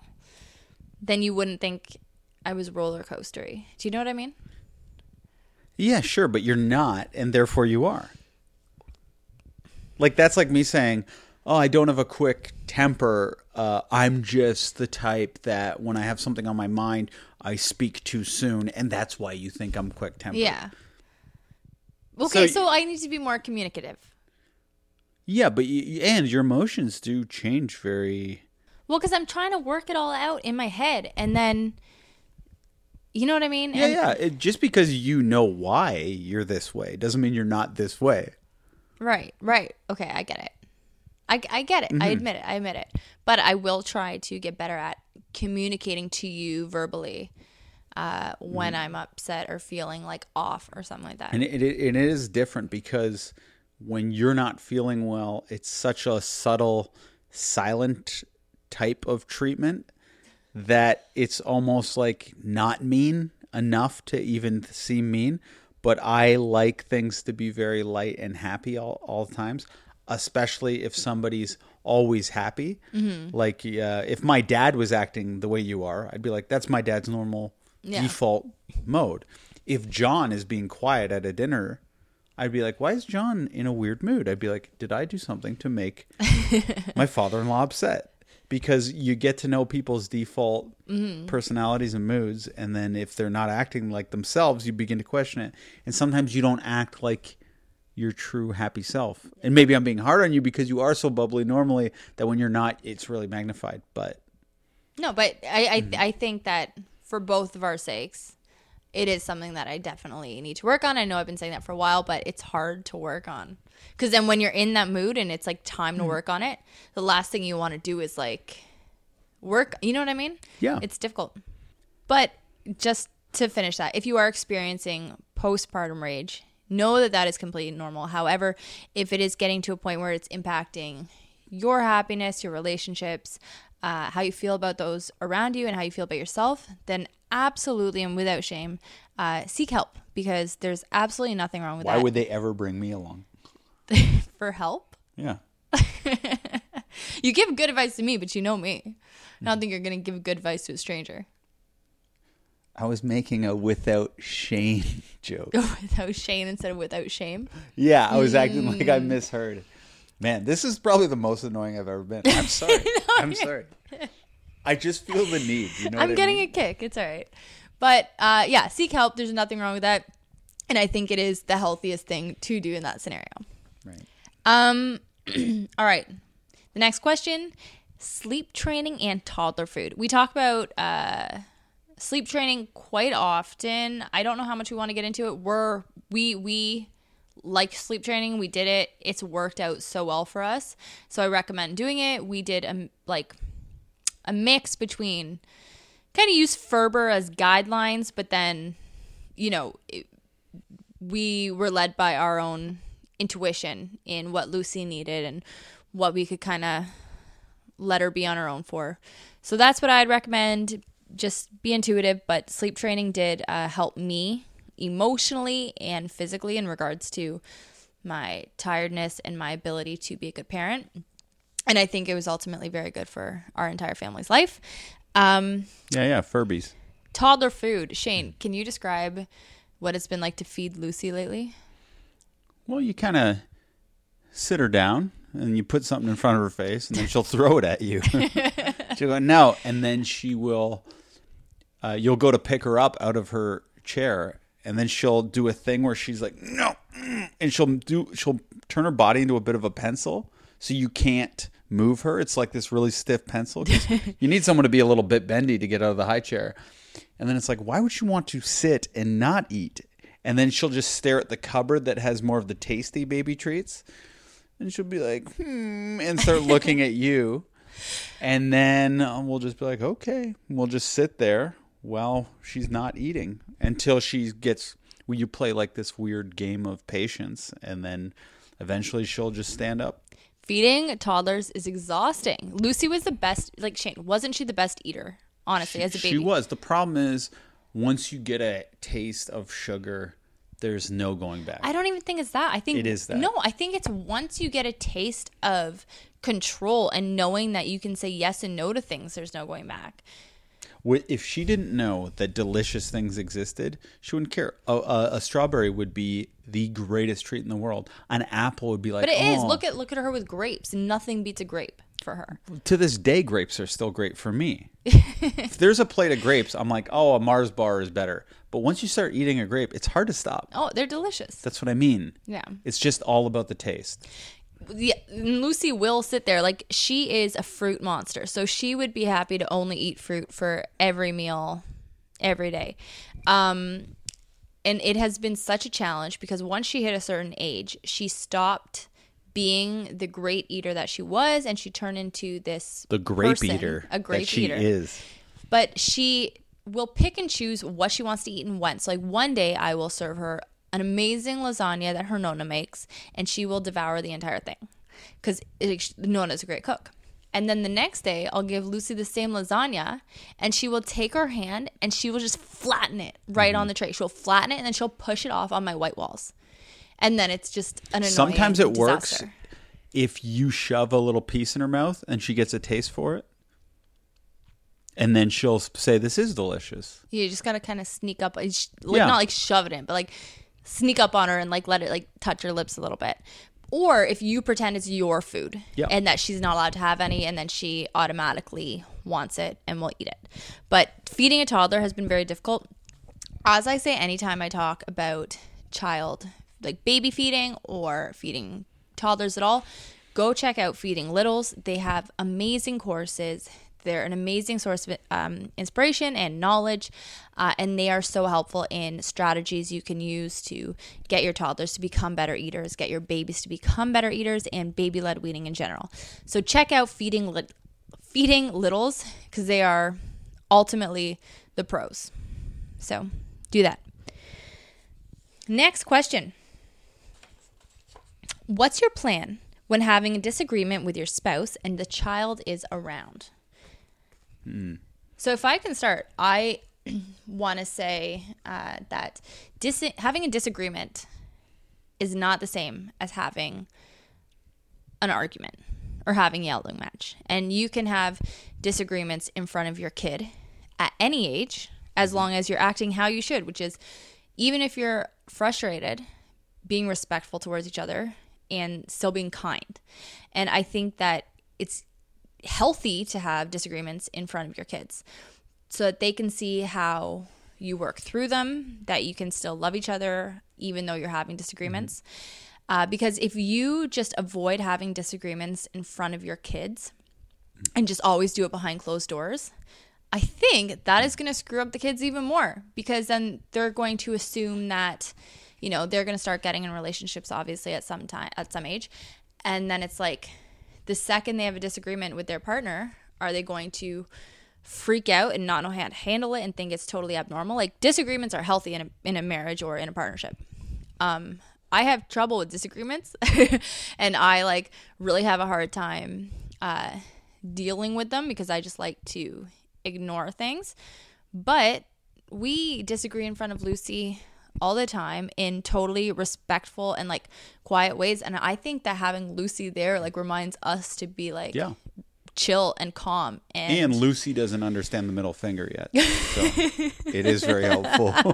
then you wouldn't think I was roller coastery. Do you know what I mean? yeah, sure, but you're not, and therefore you are. Like that's like me saying, "Oh, I don't have a quick temper. Uh, I'm just the type that when I have something on my mind, I speak too soon, and that's why you think I'm quick tempered." Yeah. Okay, So- so, I need to be more communicative. Yeah, but you, and your emotions do change very. Well, because I'm trying to work it all out in my head, and then, you know what I mean? Yeah, And- yeah. It, just because you know why you're this way doesn't mean you're not this way. Right, right. Okay, I get it. I, I get it. I admit it. I admit it. But I will try to get better at communicating to you verbally uh, when I'm upset or feeling like off or something like that. And it, it, it is different because when you're not feeling well, it's such a subtle, silent type of treatment that it's almost like not mean enough to even seem mean. But I like things to be very light and happy all, all times, especially if somebody's always happy. Like uh, if my dad was acting the way you are, I'd be like, that's my dad's normal Yeah. default mode. If John is being quiet at a dinner, I'd be like, why is John in a weird mood? I'd be like, did I do something to make <laughs> my father in law upset? Because you get to know people's default personalities and moods. And then if they're not acting like themselves, you begin to question it. And sometimes you don't act like your true happy self. And maybe I'm being hard on you because you are so bubbly normally that when you're not, it's really magnified. But No, but I I, Mm-hmm. I think that for both of our sakes, it is something that I definitely need to work on. I know I've been saying that for a while, but it's hard to work on. Because then when you're in that mood and it's like time Mm-hmm. to work on it, the last thing you want to do is like work. You know what I mean? Yeah. It's difficult. But just to finish that, if you are experiencing postpartum rage, know that that is completely normal. However, if it is getting to a point where it's impacting your happiness, your relationships, uh, how you feel about those around you, and how you feel about yourself, then absolutely and without shame, uh, seek help because there's absolutely nothing wrong with why that. Why would they ever bring me along? <laughs> For help, Yeah. <laughs> you give good advice to me, but you know me. I don't think you're going to give good advice to a stranger. I was making a without shame <laughs> joke. without shame instead of without shame. Yeah, I was acting like Mm. I misheard. Man, this is probably the most annoying I've ever been. I'm <laughs> sorry. I'm sorry. I just feel the need. You know I'm getting I a mean? kick. It's all right. But uh, yeah, seek help. There's nothing wrong with that. And I think it is the healthiest thing to do in that scenario. Right. Um, <clears throat> all right. The next question sleep training and toddler food. We talk about uh, sleep training quite often. I don't know how much we want to get into it. We're, we, we, like sleep training we did it it's worked out so well for us so i recommend doing it we did a like a mix between kind of use Ferber as guidelines, but then, you know, it, we were led by our own intuition in what Lucy needed and what we could kind of let her be on her own for. So that's what I'd recommend. Just be intuitive, but sleep training did uh, help me emotionally and physically in regards to my tiredness and my ability to be a good parent. And I think it was ultimately very good for our entire family's life. Um, Yeah, yeah, Furbies. toddler food. Shane, can you describe what it's been like to feed Lucy lately? Well, you kind of sit her down and you put something in front of her face, and then she'll <laughs> throw it at you. <laughs> she'll go no, and then she will. Uh, you'll go to pick her up out of her chair, and then she'll do a thing where she's like no, mm," and she'll do she'll turn her body into a bit of a pencil, so you can't move her. It's like this really stiff pencil <laughs> you need someone to be a little bit bendy to get out of the high chair, and then it's like, why would you want to sit and not eat? And then she'll just stare at the cupboard that has more of the tasty baby treats. And she'll be like, hmm, and start looking at you. <laughs> And then we'll just be like, okay, we'll just sit there while she's not eating until she gets, well, you play like this weird game of patience. And then eventually she'll just stand up. Feeding toddlers is exhausting. Lucy was the best, like Shane, wasn't she the best eater, honestly, as a baby? She was. The problem is, once you get a taste of sugar, there's no going back. I don't even think it's that. I think It is that. No, I think it's once you get a taste of control and knowing that you can say yes and no to things, there's no going back. If she didn't know that delicious things existed, she wouldn't care. A, a, a strawberry would be the greatest treat in the world. An apple would be like. But it is. "Oh." Look at look at her with grapes. Nothing beats a grape for her. to this day, grapes are still great for me. <laughs> if there's a plate of grapes, I'm like, oh, a Mars bar is better. But once you start eating a grape, it's hard to stop. Oh, they're delicious. That's what I mean. Yeah. It's just all about the taste. Yeah, Lucy will sit there like she is a fruit monster. So she would be happy to only eat fruit for every meal every day. Um and it has been such a challenge because once she hit a certain age, she stopped being the great eater that she was and she turned into this The grape person, eater a grape that she eater is. but she will pick and choose what she wants to eat and when. So like one day I will serve her an amazing lasagna that her nonna makes, and she will devour the entire thing because Nona's a great cook. And then the next day, I'll give Lucy the same lasagna, and she will take her hand and she will just flatten it right Mm-hmm. on the tray. She'll flatten it and then she'll push it off on my white walls. And then it's just an annoying Sometimes it works if you shove a little piece in her mouth and she gets a taste for it. And then she'll say, This is delicious. You just gotta kind of sneak up, like, Yeah. not like shove it in, but like sneak up on her and like let it like touch her lips a little bit. Or if you pretend it's your food and that she's not allowed to have any, and then she automatically wants it and will eat it. But feeding a toddler has been very difficult. As I say, anytime I talk about child, like baby feeding or feeding toddlers at all, go check out Feeding Littles. They have amazing courses. They're an amazing source of um, inspiration and knowledge, uh, and they are so helpful in strategies you can use to get your toddlers to become better eaters, get your babies to become better eaters, and baby led weaning in general. So check out Feeding Lit- Feeding Littles because they are ultimately the pros. So do that. Next question What's your plan when having a disagreement with your spouse and the child is around? So, if I can start, I <clears throat> want to say uh, that dis- having a disagreement is not the same as having an argument or having a yelling match. And you can have disagreements in front of your kid at any age as long as you're acting how you should, which is even if you're frustrated, being respectful towards each other and still being kind. And I think that it's healthy to have disagreements in front of your kids so that they can see how you work through them, that you can still love each other even though you're having disagreements. Uh, because if you just avoid having disagreements in front of your kids and just always do it behind closed doors, I think that is going to screw up the kids even more because then they're going to assume that, you know, they're going to start getting in relationships obviously at some time at some age, and then it's like the second they have a disagreement with their partner, are they going to freak out and not know how to handle it and think it's totally abnormal? Like disagreements are healthy in a in a marriage or in a partnership. Um, I have trouble with disagreements, <laughs> and I like really have a hard time uh, dealing with them because I just like to ignore things. But we disagree in front of Lucy all the time in totally respectful and like quiet ways and i think that having lucy there like reminds us to be like Yeah. chill and calm and, And Lucy doesn't understand the middle finger yet. So <laughs> it is very helpful. <laughs>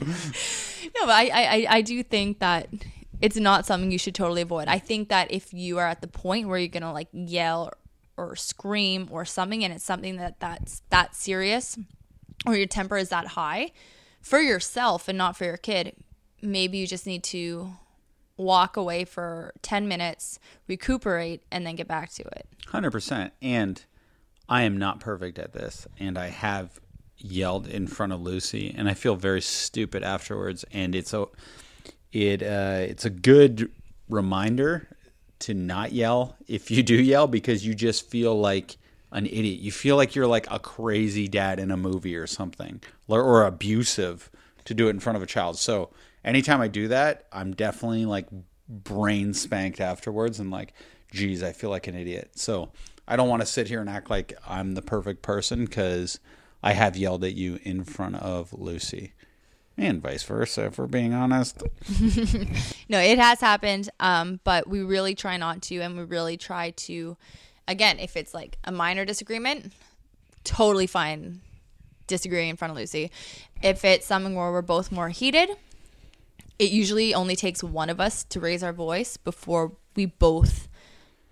no but I, I I- do think that it's not something you should totally avoid i think that if you are at the point where you're gonna like yell or, or scream or something and it's something that that's that serious or your temper is that high for yourself and not for your kid maybe you just need to walk away for 10 minutes recuperate and then get back to it Hundred percent. And I am not perfect at this, and I have yelled in front of Lucy, and I feel very stupid afterwards. And it's a it uh, it's a good reminder to not yell if you do yell because you just feel like an idiot. You feel like you're like a crazy dad in a movie or something, or, abusive to do it in front of a child. So anytime I do that, I'm definitely like brain spanked afterwards and like, geez, I feel like an idiot. So I don't want to sit here and act like I'm the perfect person because I have yelled at you in front of Lucy. And vice versa, if we're being honest. <laughs> No, it has happened, um, but we really try not to, and we really try to, again, if it's like a minor disagreement, totally fine disagreeing in front of Lucy. If it's something where we're both more heated, it usually only takes one of us to raise our voice before we both,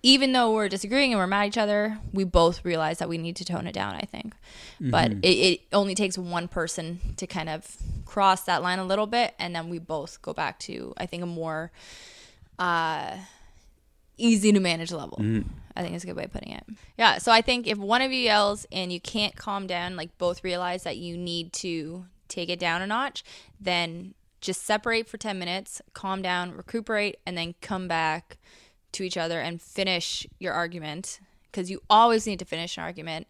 even though we're disagreeing and we're mad at each other, we both realize that we need to tone it down, I think. But it, it only takes one person to kind of cross that line a little bit, and then we both go back to, I think, a more uh, easy to manage level. I think is a good way of putting it. Yeah. So I think if one of you yells and you can't calm down, like both realize that you need to take it down a notch, then just separate for 10 minutes, calm down, recuperate, and then come back to each other and finish your argument. Because you always need to finish an argument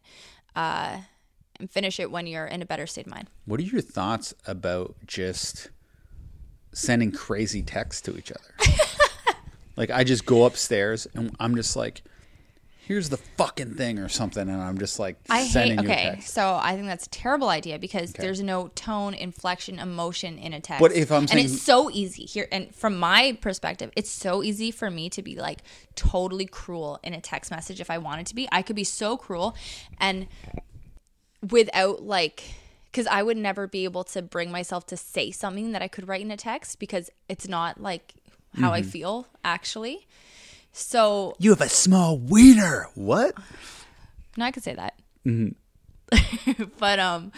uh, and finish it when you're in a better state of mind. What are your thoughts about just sending crazy texts to each other? <laughs> like I just go upstairs and I'm just like, here's the fucking thing or something, and I'm just like I sending hate. you Okay, text. so I think that's a terrible idea because there's no tone, inflection, emotion in a text. But if I'm and saying- it's so easy here, and from my perspective, it's so easy for me to be like totally cruel in a text message if I wanted to be. I could be so cruel, and without like. Because I would never be able to bring myself to say something that I could write in a text because it's not like how Mm-hmm. I feel actually. So You have a small wiener. What? No, I could say that. Mm-hmm. <laughs> but um,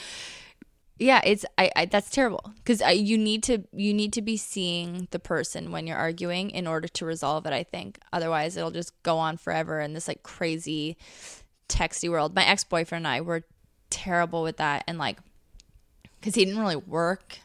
yeah, it's I, I that's terrible because you need to you need to be seeing the person when you're arguing in order to resolve it. I think otherwise it'll just go on forever in this like crazy texty world. My ex boyfriend and I were terrible with that, and like because he didn't really work.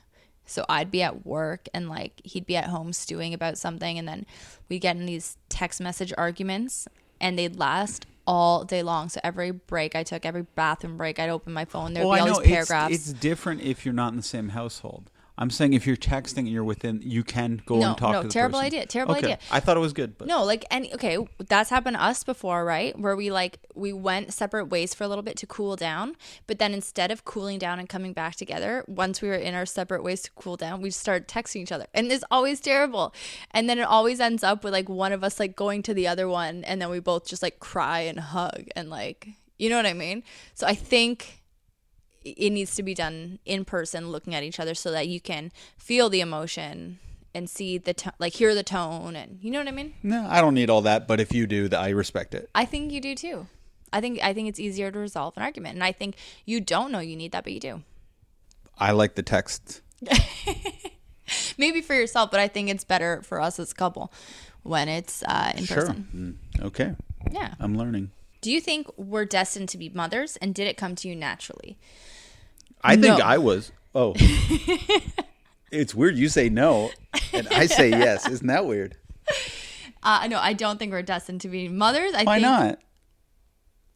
So I'd be at work and like he'd be at home stewing about something, and then we'd get in these text message arguments, and they'd last all day long. So every break I took, every bathroom break, I'd open my phone. There'd Well, be I all know these it's, paragraphs. it's different if you're not in the same household. I'm saying if you're texting and you're within, you can go No, and talk no, to the terrible person. idea, terrible Okay, idea. I thought it was good, but No, like any okay, that's happened to us before, right? Where we like we went separate ways for a little bit to cool down, but then instead of cooling down and coming back together, once we were in our separate ways to cool down, we started texting each other. And it's always terrible. And then it always ends up with like one of us like going to the other one and then we both just like cry and hug and like you know what I mean? So I think it needs to be done in person looking at each other so that you can feel the emotion and see the to- like hear the tone and you know what I mean? no, I don't need all that. But if you do, that I respect it. I think you do too. I think I think it's easier to resolve an argument, and I think you don't know you need that, but you do. I like the text. <laughs> Maybe for yourself, but I think it's better for us as a couple when it's uh, in Sure. person. Mm, okay, Yeah. I'm learning. Do you think we're destined to be mothers, and did it come to you naturally? I think No. I was. Oh, <laughs> it's weird. You say no, and I say yes. Isn't that weird? Uh, no, I don't think we're destined to be mothers. I Why think, not?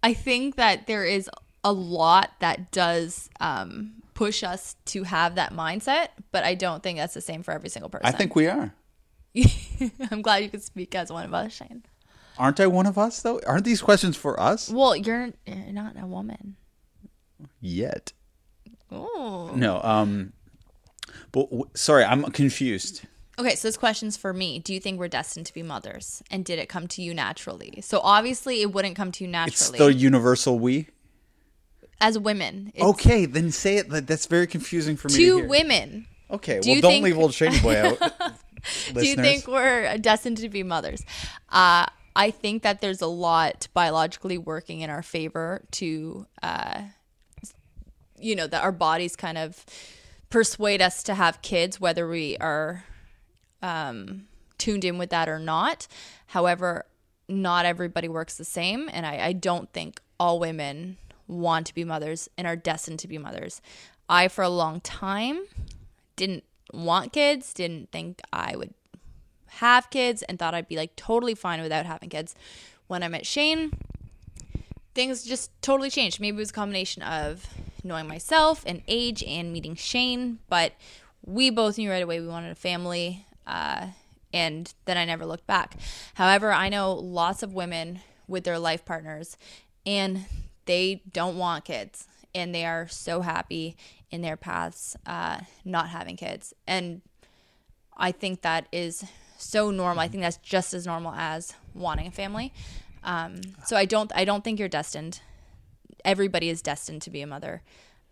I think that there is a lot that does um, push us to have that mindset, but I don't think that's the same for every single person. I think we are. <laughs> I'm glad you could speak as one of us, Shane. Aren't I one of us though? Aren't these questions for us Well, you're you're not a woman. yet? Ooh. No. Um. But w- sorry, I'm confused. Okay, so this question's for me. Do you think we're destined to be mothers? And did it come to you naturally? So obviously it wouldn't come to you naturally. It's the universal we. As women. Okay, then say it. That's very confusing for me. two women. Okay, Do well, don't think- leave old Shady Boy out. <laughs> Do you think we're destined to be mothers? Uh, I think that there's a lot biologically working in our favor to, uh, you know, that our bodies kind of persuade us to have kids, whether we are um, tuned in with that or not. However, not everybody works the same, and I, I don't think all women want to be mothers and are destined to be mothers. I, for a long time, didn't want kids, didn't think I would have kids, and thought I'd be like totally fine without having kids. When I met Shane, things just totally changed. Maybe it was a combination of knowing myself and age and meeting Shane, but we both knew right away we wanted a family. Uh, and then I never looked back. However, I know lots of women with their life partners, and they don't want kids, and they are so happy in their paths uh, not having kids. And I think that is so normal. I think that's just as normal as wanting a family. Um, so I don't I don't think you're destined. Everybody is destined to be a mother.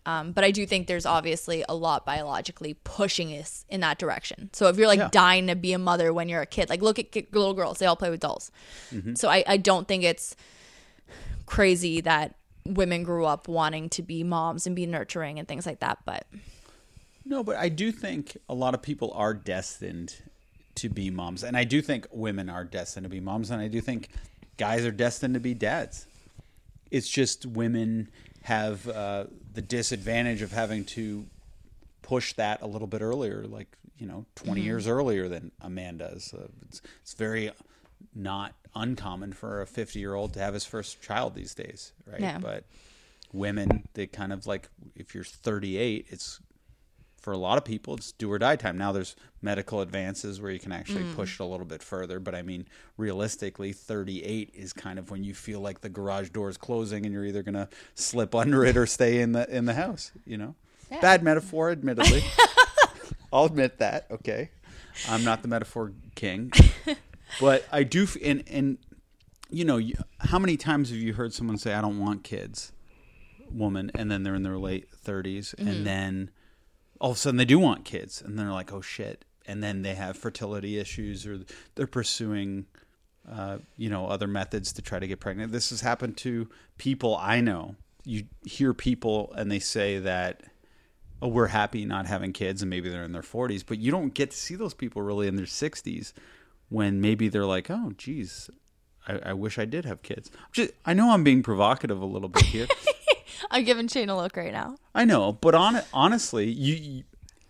Um, but I do think there's obviously a lot biologically pushing us in that direction. So if you're like Yeah. dying to be a mother when you're a kid, like look at little girls, they all play with dolls. So I, I don't think it's crazy that women grew up wanting to be moms and be nurturing and things like that. But No, but I do think a lot of people are destined to be moms, and I do think women are destined to be moms, and I do think guys are destined to be dads. It's just women have uh, the disadvantage of having to push that a little bit earlier, like you know, 20 Mm-hmm. years earlier than a man does. Uh, it's, it's very not uncommon for a 50 year old to have his first child these days, right? Yeah. But women, they kind of like if you're 38, it's for a lot of people it's do or die time. Now there's medical advances where you can actually Mm. push it a little bit further, but I mean realistically 38 is kind of when you feel like the garage door is closing and you're either going to slip <laughs> under it or stay in the in the house, you know. Yeah. Bad metaphor admittedly. <laughs> I'll admit that, okay. I'm not the metaphor king. <laughs> but I do f- and and you know, how many times have you heard someone say I don't want kids? Woman and then they're in their late 30s Mm-hmm. and then all of a sudden they do want kids and they're like oh shit. And then they have fertility issues or they're pursuing uh, you know other methods to try to get pregnant. This has happened to people i know. You hear people and they say that oh we're happy not having kids and maybe they're in their 40s but you don't get to see those people really in their 60s when maybe they're like oh geez i, I wish i did have kids. Just, i know i'm being provocative a little bit here <laughs> I'm giving Shane a look right now. I know, but on honestly, you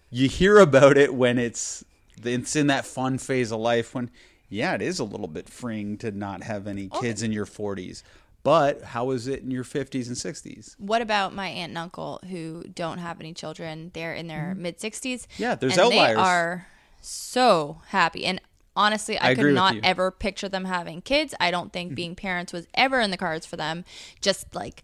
you hear about it when it's it's in that fun phase of life when yeah, it is a little bit freeing to not have any kids in your 40s. But how is it in your 50s and 60s? What about my aunt and uncle who don't have any children? They're in their mid 60s. Mm-hmm. Yeah, there's outliers. They are so happy. And honestly, I, I could not ever picture them having kids. I don't think Mm-hmm. being parents was ever in the cards for them. Just like,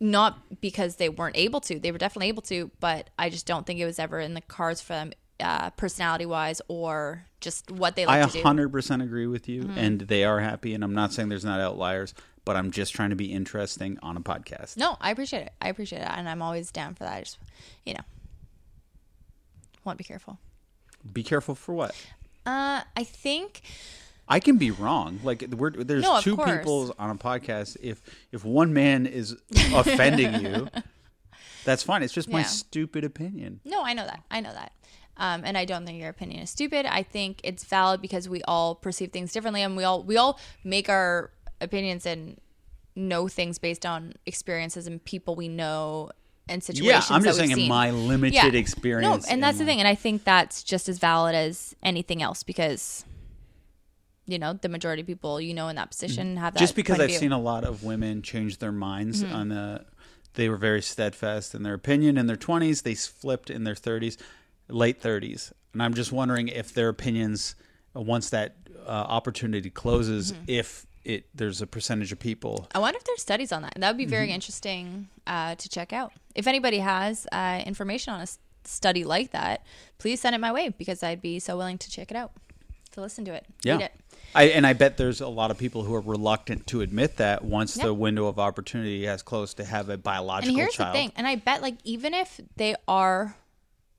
not because they weren't able to. They were definitely able to, but I just don't think it was ever in the cards for them, uh, personality wise, or just what they like I to. Mm-hmm. 100% agree with you and they are happy and I'm not saying there's not outliers, but I'm just trying to be interesting on a podcast. No, I appreciate it. I appreciate it, and I'm always down for that. I just, you know, want to be careful. Be careful for what? Uh, I think I can be wrong. Like we're, there's No, two course. people on a podcast. If if one man is offending <laughs> you, that's fine. It's just my stupid opinion. no, I know that. I know that. Um, and I don't think your opinion is stupid. I think it's valid because we all perceive things differently, and we all we all make our opinions and know things based on experiences and people we know and situations. Yeah. I'm just saying in my limited Yeah. experience. No, and that's the in thing, and I think that's just as valid as anything else because you know the majority of people you know in that position have that. just because I've seen a lot of women change their minds Mm-hmm. on the they were very steadfast in their opinion in their 20s. They flipped in their 30s, late 30s. And I'm just wondering if their opinions, uh, once that uh, opportunity closes, Mm-hmm. if it there's a percentage of people. I wonder if there's studies on that. That would be very interesting uh, to check out. If anybody has uh, information on a study like that, please send it my way because I'd be so willing to check it out, to listen to it, Yeah. read it. I, and I bet there's a lot of people who are reluctant to admit that once Yeah. the window of opportunity has closed to have a biological And here's child. the thing, and I bet like even if they are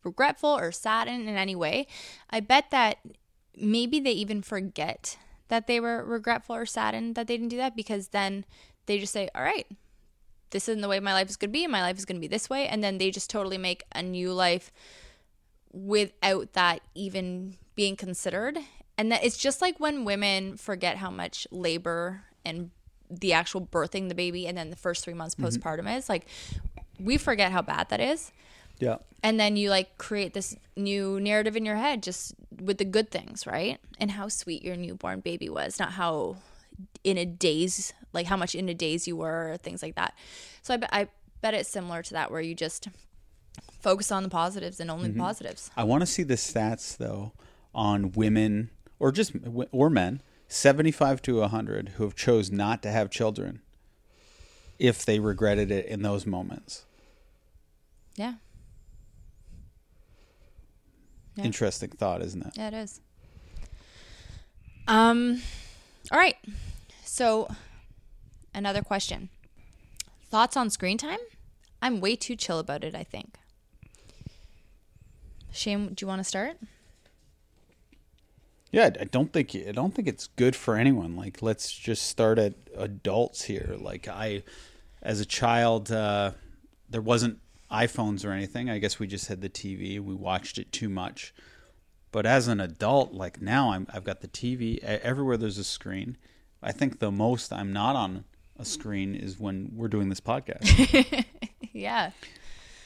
regretful or saddened in any way, I bet that maybe they even forget that they were regretful or saddened that they didn't do that because then they just say, "All right, this isn't the way my life is going to be, my life is going to be this way," and then they just totally make a new life without that even being considered. And that it's just like when women forget how much labor and the actual birthing the baby and then the first three months mm-hmm. postpartum is like we forget how bad that is. Yeah. and then you like create this new narrative in your head just with the good things right? And how sweet your newborn baby was not how in a daze like how much in a daze you were things like that. So i bet i bet it's similar to that where you just focus on the positives and only the mm-hmm. positives. I want to see the stats though on women or just or men, 75 to 100 who have chose not to have children if they regretted it in those moments. yeah Yeah. Interesting thought, isn't it? Yeah, it is. Um, all right. So, another question. Thoughts on screen time? I'm way too chill about it. I think. Shane, do you want to start? Yeah, I don't think I don't think it's good for anyone. Like, let's just start at adults here. Like, I, as a child, uh, there wasn't iPhones or anything. I guess we just had the TV. We watched it too much. But as an adult, like now, I'm I've got the TV everywhere. There's a screen. I think the most I'm not on a screen is when we're doing this podcast, <laughs> Yeah.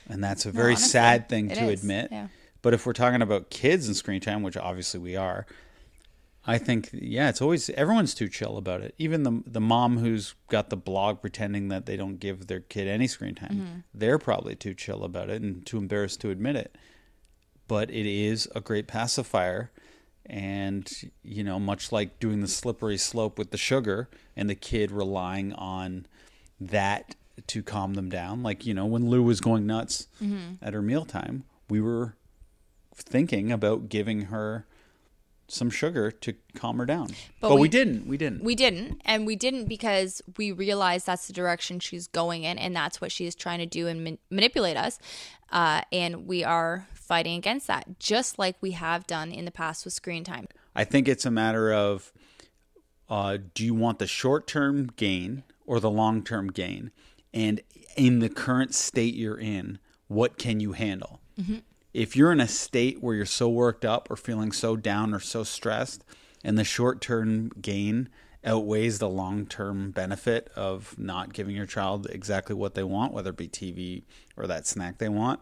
and that's a very honestly, sad thing to is, admit. yeah. But if we're talking about kids and screen time, which obviously we are, I think yeah, it's always everyone's too chill about it. Even the the mom who's got the blog pretending that they don't give their kid any screen time, Mm-hmm. they're probably too chill about it and too embarrassed to admit it. But it is a great pacifier and you know, much like doing the slippery slope with the sugar and the kid relying on that to calm them down. Like, you know, when Lou was going nuts Mm-hmm. at her mealtime, we were thinking about giving her some sugar to calm her down. But, But we, we- didn't. We didn't. We didn't, and we didn't because we realized that's the direction she's going in, and that's what she is trying to do and man- manipulate us. Uh, and we are fighting against that, just like we have done in the past with screen time. I think it's a matter of uh, do you want the short term gain or the long term gain? And in the current state you're in, what can you handle? If you're in a state where you're so worked up or feeling so down or so stressed, and the short term gain outweighs the long term benefit of not giving your child exactly what they want, whether it be TV or that snack they want,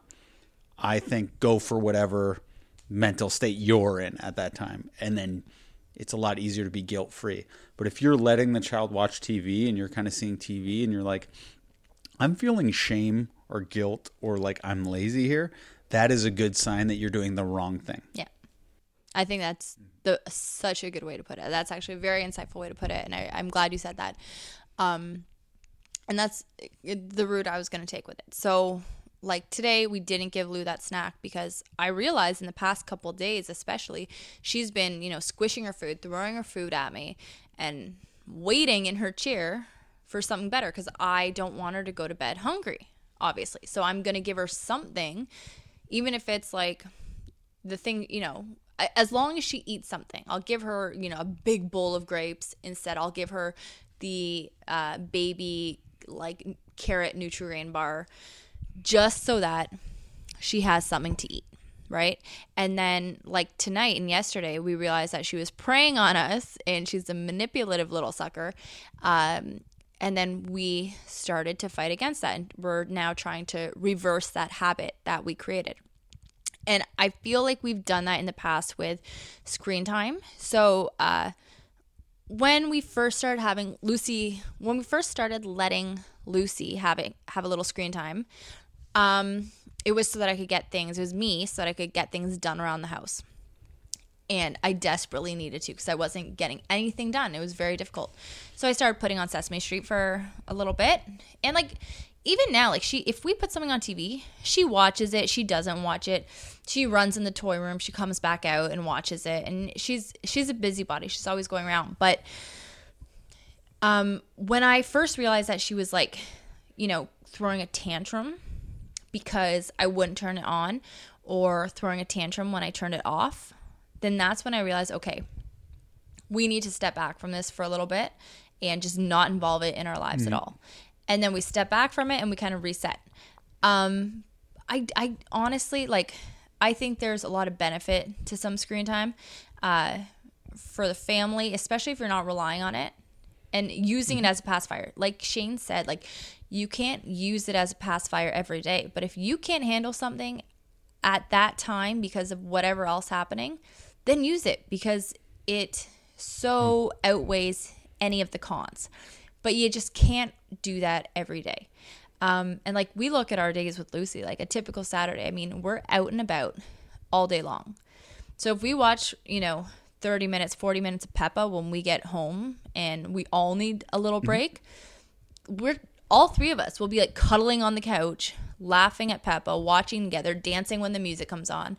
I think go for whatever mental state you're in at that time. And then it's a lot easier to be guilt free. But if you're letting the child watch TV and you're kind of seeing TV and you're like, I'm feeling shame or guilt or like I'm lazy here, that is a good sign that you're doing the wrong thing. Yeah. I think that's the such a good way to put it. That's actually a very insightful way to put it, and I, I'm glad you said that. Um, and that's the route I was going to take with it. So, like today, we didn't give Lou that snack because I realized in the past couple days, especially, she's been you know squishing her food, throwing her food at me, and waiting in her chair for something better because I don't want her to go to bed hungry, obviously. So I'm going to give her something, even if it's like the thing, you know, as long as she eats something, I'll give her, you know, a big bowl of grapes. Instead, I'll give her the uh, baby like carrot Nutrigrain bar, just so that she has something to eat, right? And then like tonight and yesterday, we realized that she was preying on us, and she's a manipulative little sucker. Um, and then we started to fight against that, and we're now trying to reverse that habit that we created. And I feel like we've done that in the past with screen time. So, uh, when we first started having Lucy, when we first started letting Lucy have it, have a little screen time, um, it was so that I could get things. It was me so that I could get things done around the house. And I desperately needed to because I wasn't getting anything done. It was very difficult. So I started putting on Sesame Street for a little bit. And like even now, like she if we put something on TV, she watches it, she doesn't watch it. She runs in the toy room, she comes back out and watches it. And she's she's a busybody. She's always going around. But um when I first realized that she was like, you know, throwing a tantrum because I wouldn't turn it on or throwing a tantrum when I turned it off, then that's when I realized, okay, we need to step back from this for a little bit and just not involve it in our lives mm-hmm. at all. And then we step back from it and we kind of reset. Um, I, I honestly like, I think there's a lot of benefit to some screen time uh, for the family, especially if you're not relying on it and using it mm-hmm. as a pacifier. Like Shane said, like you can't use it as a pacifier every day, but if you can't handle something at that time because of whatever else happening, then use it because it so outweighs any of the cons. But you just can't do that every day. Um, and like we look at our days with Lucy, like a typical Saturday, I mean, we're out and about all day long. So if we watch, you know, 30 minutes, 40 minutes of Peppa when we get home and we all need a little mm-hmm. break, mm-hmm. we're all three of us will be like cuddling on the couch, laughing at Peppa, watching together, dancing when the music comes on.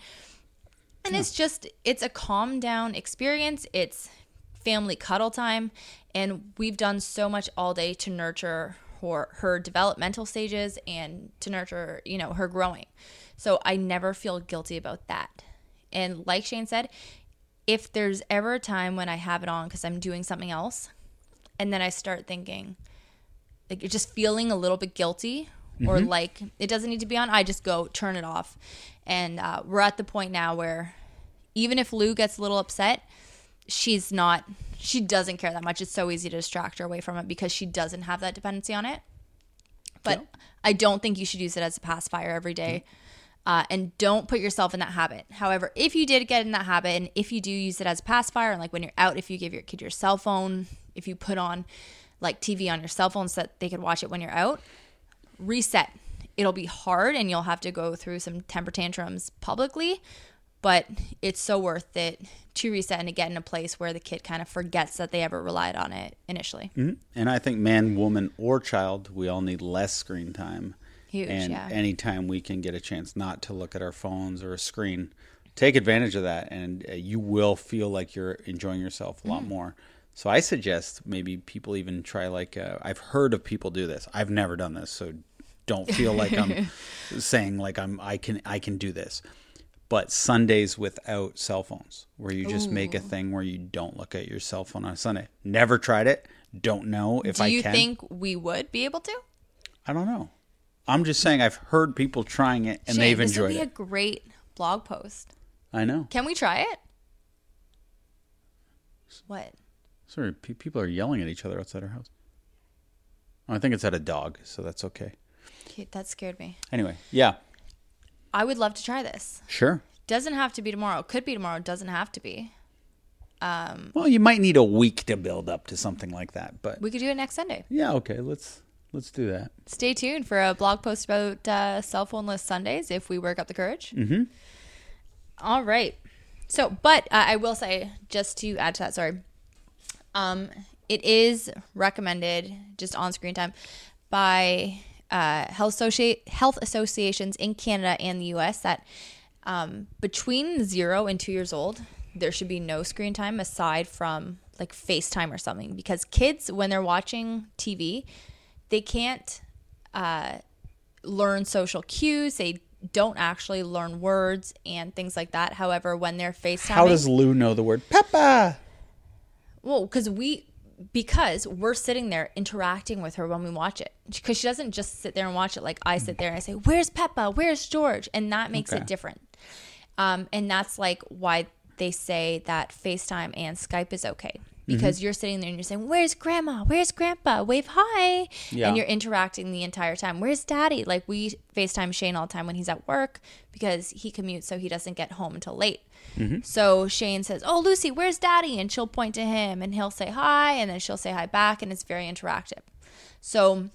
And it's just, it's a calm down experience. It's family cuddle time. And we've done so much all day to nurture her, her developmental stages and to nurture, you know, her growing. So I never feel guilty about that. And like Shane said, if there's ever a time when I have it on because I'm doing something else, and then I start thinking, like you're just feeling a little bit guilty or mm-hmm. like it doesn't need to be on, I just go turn it off. And uh, we're at the point now where even if Lou gets a little upset, she's not, she doesn't care that much. It's so easy to distract her away from it because she doesn't have that dependency on it. But yeah. I don't think you should use it as a pacifier every day. Uh, and don't put yourself in that habit. However, if you did get in that habit, and if you do use it as a pacifier, and like when you're out, if you give your kid your cell phone, if you put on like TV on your cell phone so that they could watch it when you're out, reset. It'll be hard and you'll have to go through some temper tantrums publicly, but it's so worth it to reset and to get in a place where the kid kind of forgets that they ever relied on it initially. Mm-hmm. And I think man, woman, or child, we all need less screen time. Huge, and yeah. anytime we can get a chance not to look at our phones or a screen, take advantage of that, and uh, you will feel like you're enjoying yourself a lot mm. more. So I suggest maybe people even try like uh, I've heard of people do this. I've never done this, so don't feel like I'm <laughs> saying like I'm I can I can do this. But Sundays without cell phones, where you just Ooh. make a thing where you don't look at your cell phone on a Sunday. Never tried it. Don't know if do I can. Do you think we would be able to? I don't know. I'm just saying I've heard people trying it and Shane, they've enjoyed it. This would be a great blog post. I know. Can we try it? What? Sorry, pe- people are yelling at each other outside our house. I think it's at a dog, so that's okay. Cute. That scared me. Anyway, yeah. I would love to try this. Sure. Doesn't have to be tomorrow. Could be tomorrow. Doesn't have to be. Um, well, you might need a week to build up to something like that, but we could do it next Sunday. Yeah. Okay. Let's let's do that. Stay tuned for a blog post about uh, cell phoneless Sundays if we work up the courage. Mm-hmm. All right. So, but uh, I will say, just to add to that, sorry, um, it is recommended just on screen time by uh, health, associ- health associations in Canada and the US that um, between zero and two years old, there should be no screen time aside from like FaceTime or something because kids, when they're watching TV, they can't uh, learn social cues. They don't actually learn words and things like that. However, when they're FaceTime, how does Lou know the word Peppa? Well, because we because we're sitting there interacting with her when we watch it because she doesn't just sit there and watch it like i sit there and i say where's peppa where's george and that makes okay. it different um, and that's like why they say that facetime and skype is okay because you're sitting there and you're saying, "Where's grandma? Where's grandpa? Wave hi." Yeah. And you're interacting the entire time. Where's daddy? Like we FaceTime Shane all the time when he's at work because he commutes so he doesn't get home until late. So Shane says, "Oh, Lucy, where's daddy?" and she'll point to him and he'll say hi and then she'll say hi back and it's very interactive. So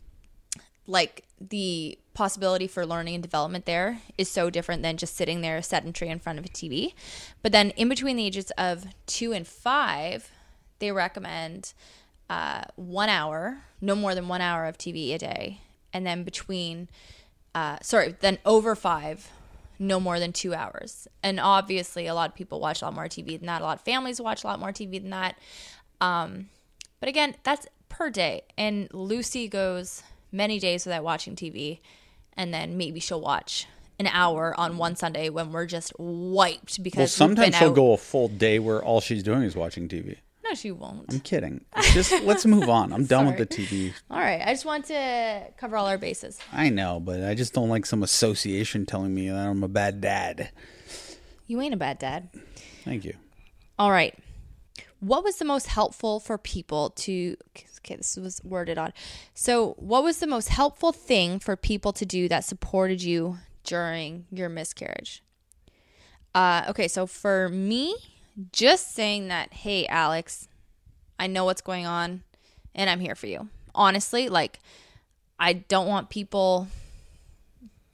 like the possibility for learning and development there is so different than just sitting there sedentary in front of a TV. But then in between the ages of two and five, they recommend uh, one hour, no more than one hour of TV a day. And then between, uh, sorry, then over five, no more than two hours. And obviously, a lot of people watch a lot more TV than that. A lot of families watch a lot more TV than that. Um, but again, that's per day. And Lucy goes many days without watching TV. And then maybe she'll watch an hour on one Sunday when we're just wiped because Well, we've sometimes she'll out. go a full day where all she's doing is watching TV. She won't. I'm kidding. Just let's move on. I'm <laughs> done with the TV. All right. I just want to cover all our bases. I know, but I just don't like some association telling me that I'm a bad dad. You ain't a bad dad. Thank you. All right. What was the most helpful for people to okay, this was worded on. So, what was the most helpful thing for people to do that supported you during your miscarriage? Uh okay, so for me, just saying that, "Hey Alex, I know what's going on and I'm here for you." Honestly, like I don't want people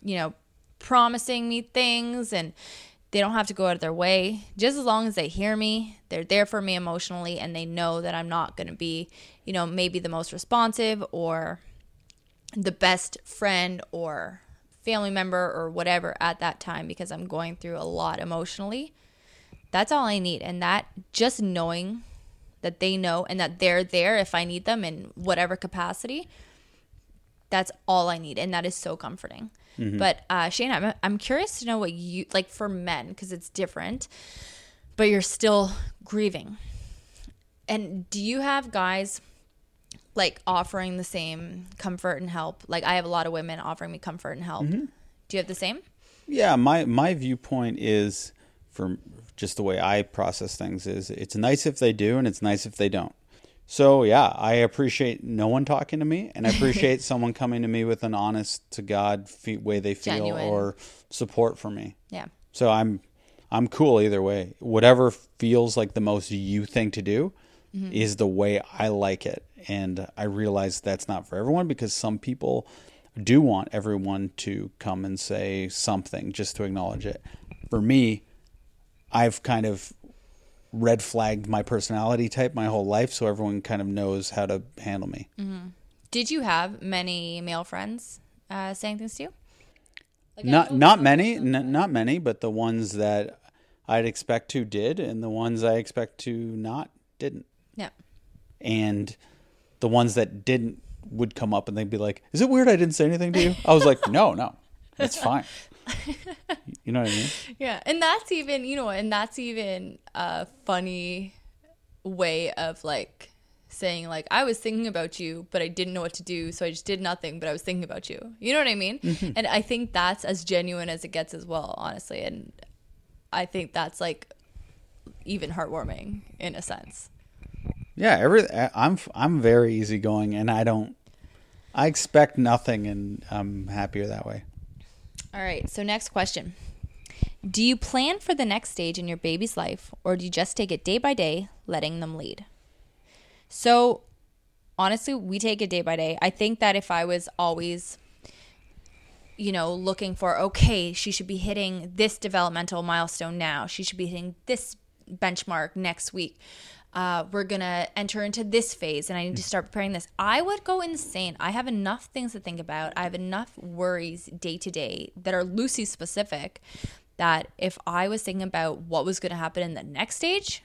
you know, promising me things and they don't have to go out of their way. Just as long as they hear me, they're there for me emotionally and they know that I'm not going to be, you know, maybe the most responsive or the best friend or family member or whatever at that time because I'm going through a lot emotionally. That's all I need. And that just knowing that they know and that they're there if I need them in whatever capacity, that's all I need. And that is so comforting. But uh, Shane, I'm, I'm curious to know what you like for men because it's different, but you're still grieving. And do you have guys like offering the same comfort and help? Like I have a lot of women offering me comfort and help. Do you have the same? Yeah, my my viewpoint is for just the way I process things is it's nice if they do and it's nice if they don't. So yeah, I appreciate no one talking to me, and I appreciate <laughs> someone coming to me with an honest to God fe- way they feel Genuine. or support for me. Yeah. So I'm I'm cool either way. Whatever feels like the most you thing to do mm-hmm. is the way I like it. And I realize that's not for everyone because some people do want everyone to come and say something just to acknowledge it. For me, I've kind of red flagged my personality type my whole life so everyone kind of knows how to handle me. Did you have many male friends uh, saying things to you? not not many, n- not many, but the ones that I'd expect to did, and the ones I expect to not didn't. Yeah. And the ones that didn't would come up and they'd be like, "Is it weird I didn't say anything to you?" I was like, "No, no, it's fine." <laughs> You know what I mean? <laughs> Yeah, and that's even you know, and that's even a funny way of like saying like I was thinking about you, but I didn't know what to do, so I just did nothing. But I was thinking about you. You know what I mean? Mm-hmm. And I think that's as genuine as it gets as well, honestly. And I think that's like even heartwarming in a sense. Yeah, every I- I'm I'm very easygoing, and I don't. I expect nothing, and I'm happier that way. All right. So next question. Do you plan for the next stage in your baby's life or do you just take it day by day, letting them lead? So honestly, we take it day by day. I think that if I was always you know, looking for okay, she should be hitting this developmental milestone now. She should be hitting this benchmark next week. Uh, we're gonna enter into this phase, and I need to start preparing this. I would go insane. I have enough things to think about. I have enough worries day to day that are Lucy specific. That if I was thinking about what was going to happen in the next stage,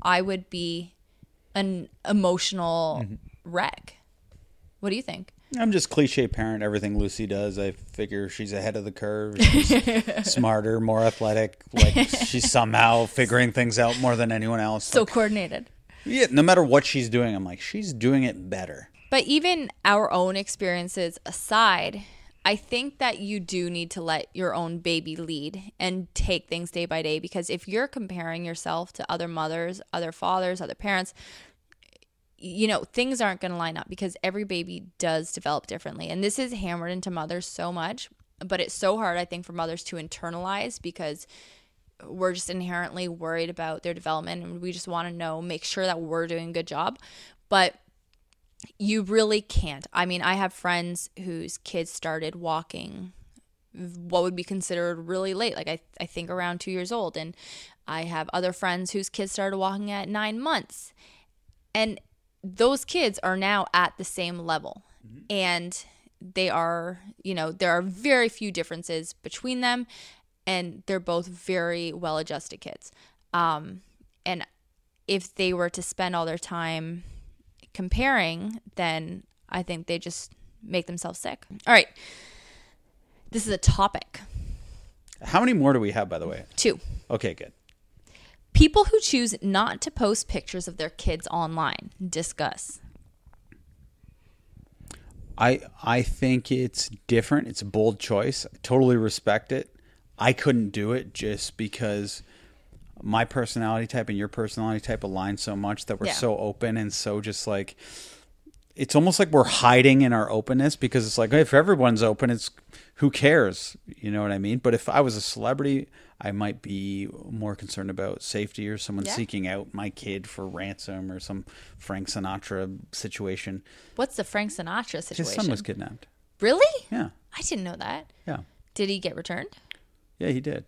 I would be an emotional wreck. What do you think? I'm just cliche parent. Everything Lucy does, I figure she's ahead of the curve. <laughs> She's smarter, more athletic. Like she's somehow figuring things out more than anyone else. So Like, coordinated. yeah, no matter what she's doing, I'm like, she's doing it better. But even our own experiences aside, I think that you do need to let your own baby lead and take things day by day because if you're comparing yourself to other mothers, other fathers, other parents, you know, things aren't going to line up because every baby does develop differently. And this is hammered into mothers so much, but it's so hard, I think, for mothers to internalize because we're just inherently worried about their development and we just want to know, make sure that we're doing a good job. But you really can't. I mean, I have friends whose kids started walking what would be considered really late, like I, I think around two years old. And I have other friends whose kids started walking at nine months. And those kids are now at the same level. Mm-hmm. And they are, you know, there are very few differences between them. And they're both very well adjusted kids. Um, and if they were to spend all their time comparing, then I think they just make themselves sick. All right. This is a topic. How many more do we have, by the way? Two. Okay, good. People who choose not to post pictures of their kids online. Discuss. I I think it's different. It's a bold choice. I totally respect it. I couldn't do it just because my personality type and your personality type align so much that we're yeah. so open and so just like it's almost like we're hiding in our openness because it's like if everyone's open it's who cares? You know what i mean? But if i was a celebrity i might be more concerned about safety or someone yeah. seeking out my kid for ransom or some frank sinatra situation. What's the frank sinatra situation his son was kidnapped. Really? Yeah. I didn't know that. Yeah. Did he get returned? Yeah he did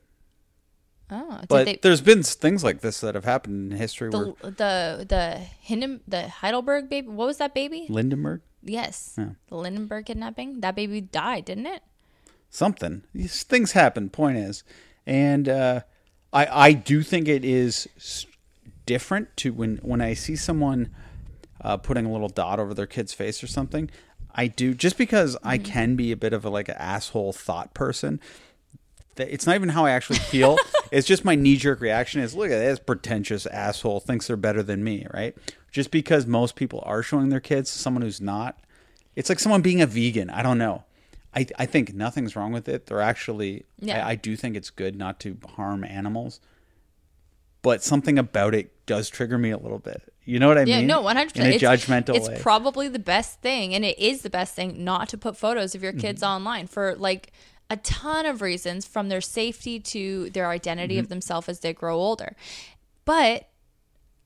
Oh, but they, there's been things like this that have happened in history. The where the the Hinden, the Heidelberg baby. What was that baby? Lindenberg. Yes, yeah. the Lindenberg kidnapping. That baby died, didn't it? Something. These things happen. Point is, and uh, I I do think it is different to when when I see someone uh, putting a little dot over their kid's face or something. I do just because mm-hmm. I can be a bit of a like an asshole thought person it's not even how I actually feel. <laughs> it's just my knee jerk reaction is look at this pretentious asshole thinks they're better than me, right? Just because most people are showing their kids to someone who's not. It's like someone being a vegan. I don't know. I, I think nothing's wrong with it. They're actually, yeah. I, I do think it's good not to harm animals, but something about it does trigger me a little bit. You know what I yeah, mean? Yeah, no, one hundred percent. In a it's, judgmental it's way. It's probably the best thing, and it is the best thing not to put photos of your kids mm-hmm. online for like a ton of reasons from their safety to their identity mm-hmm. of themselves as they grow older. But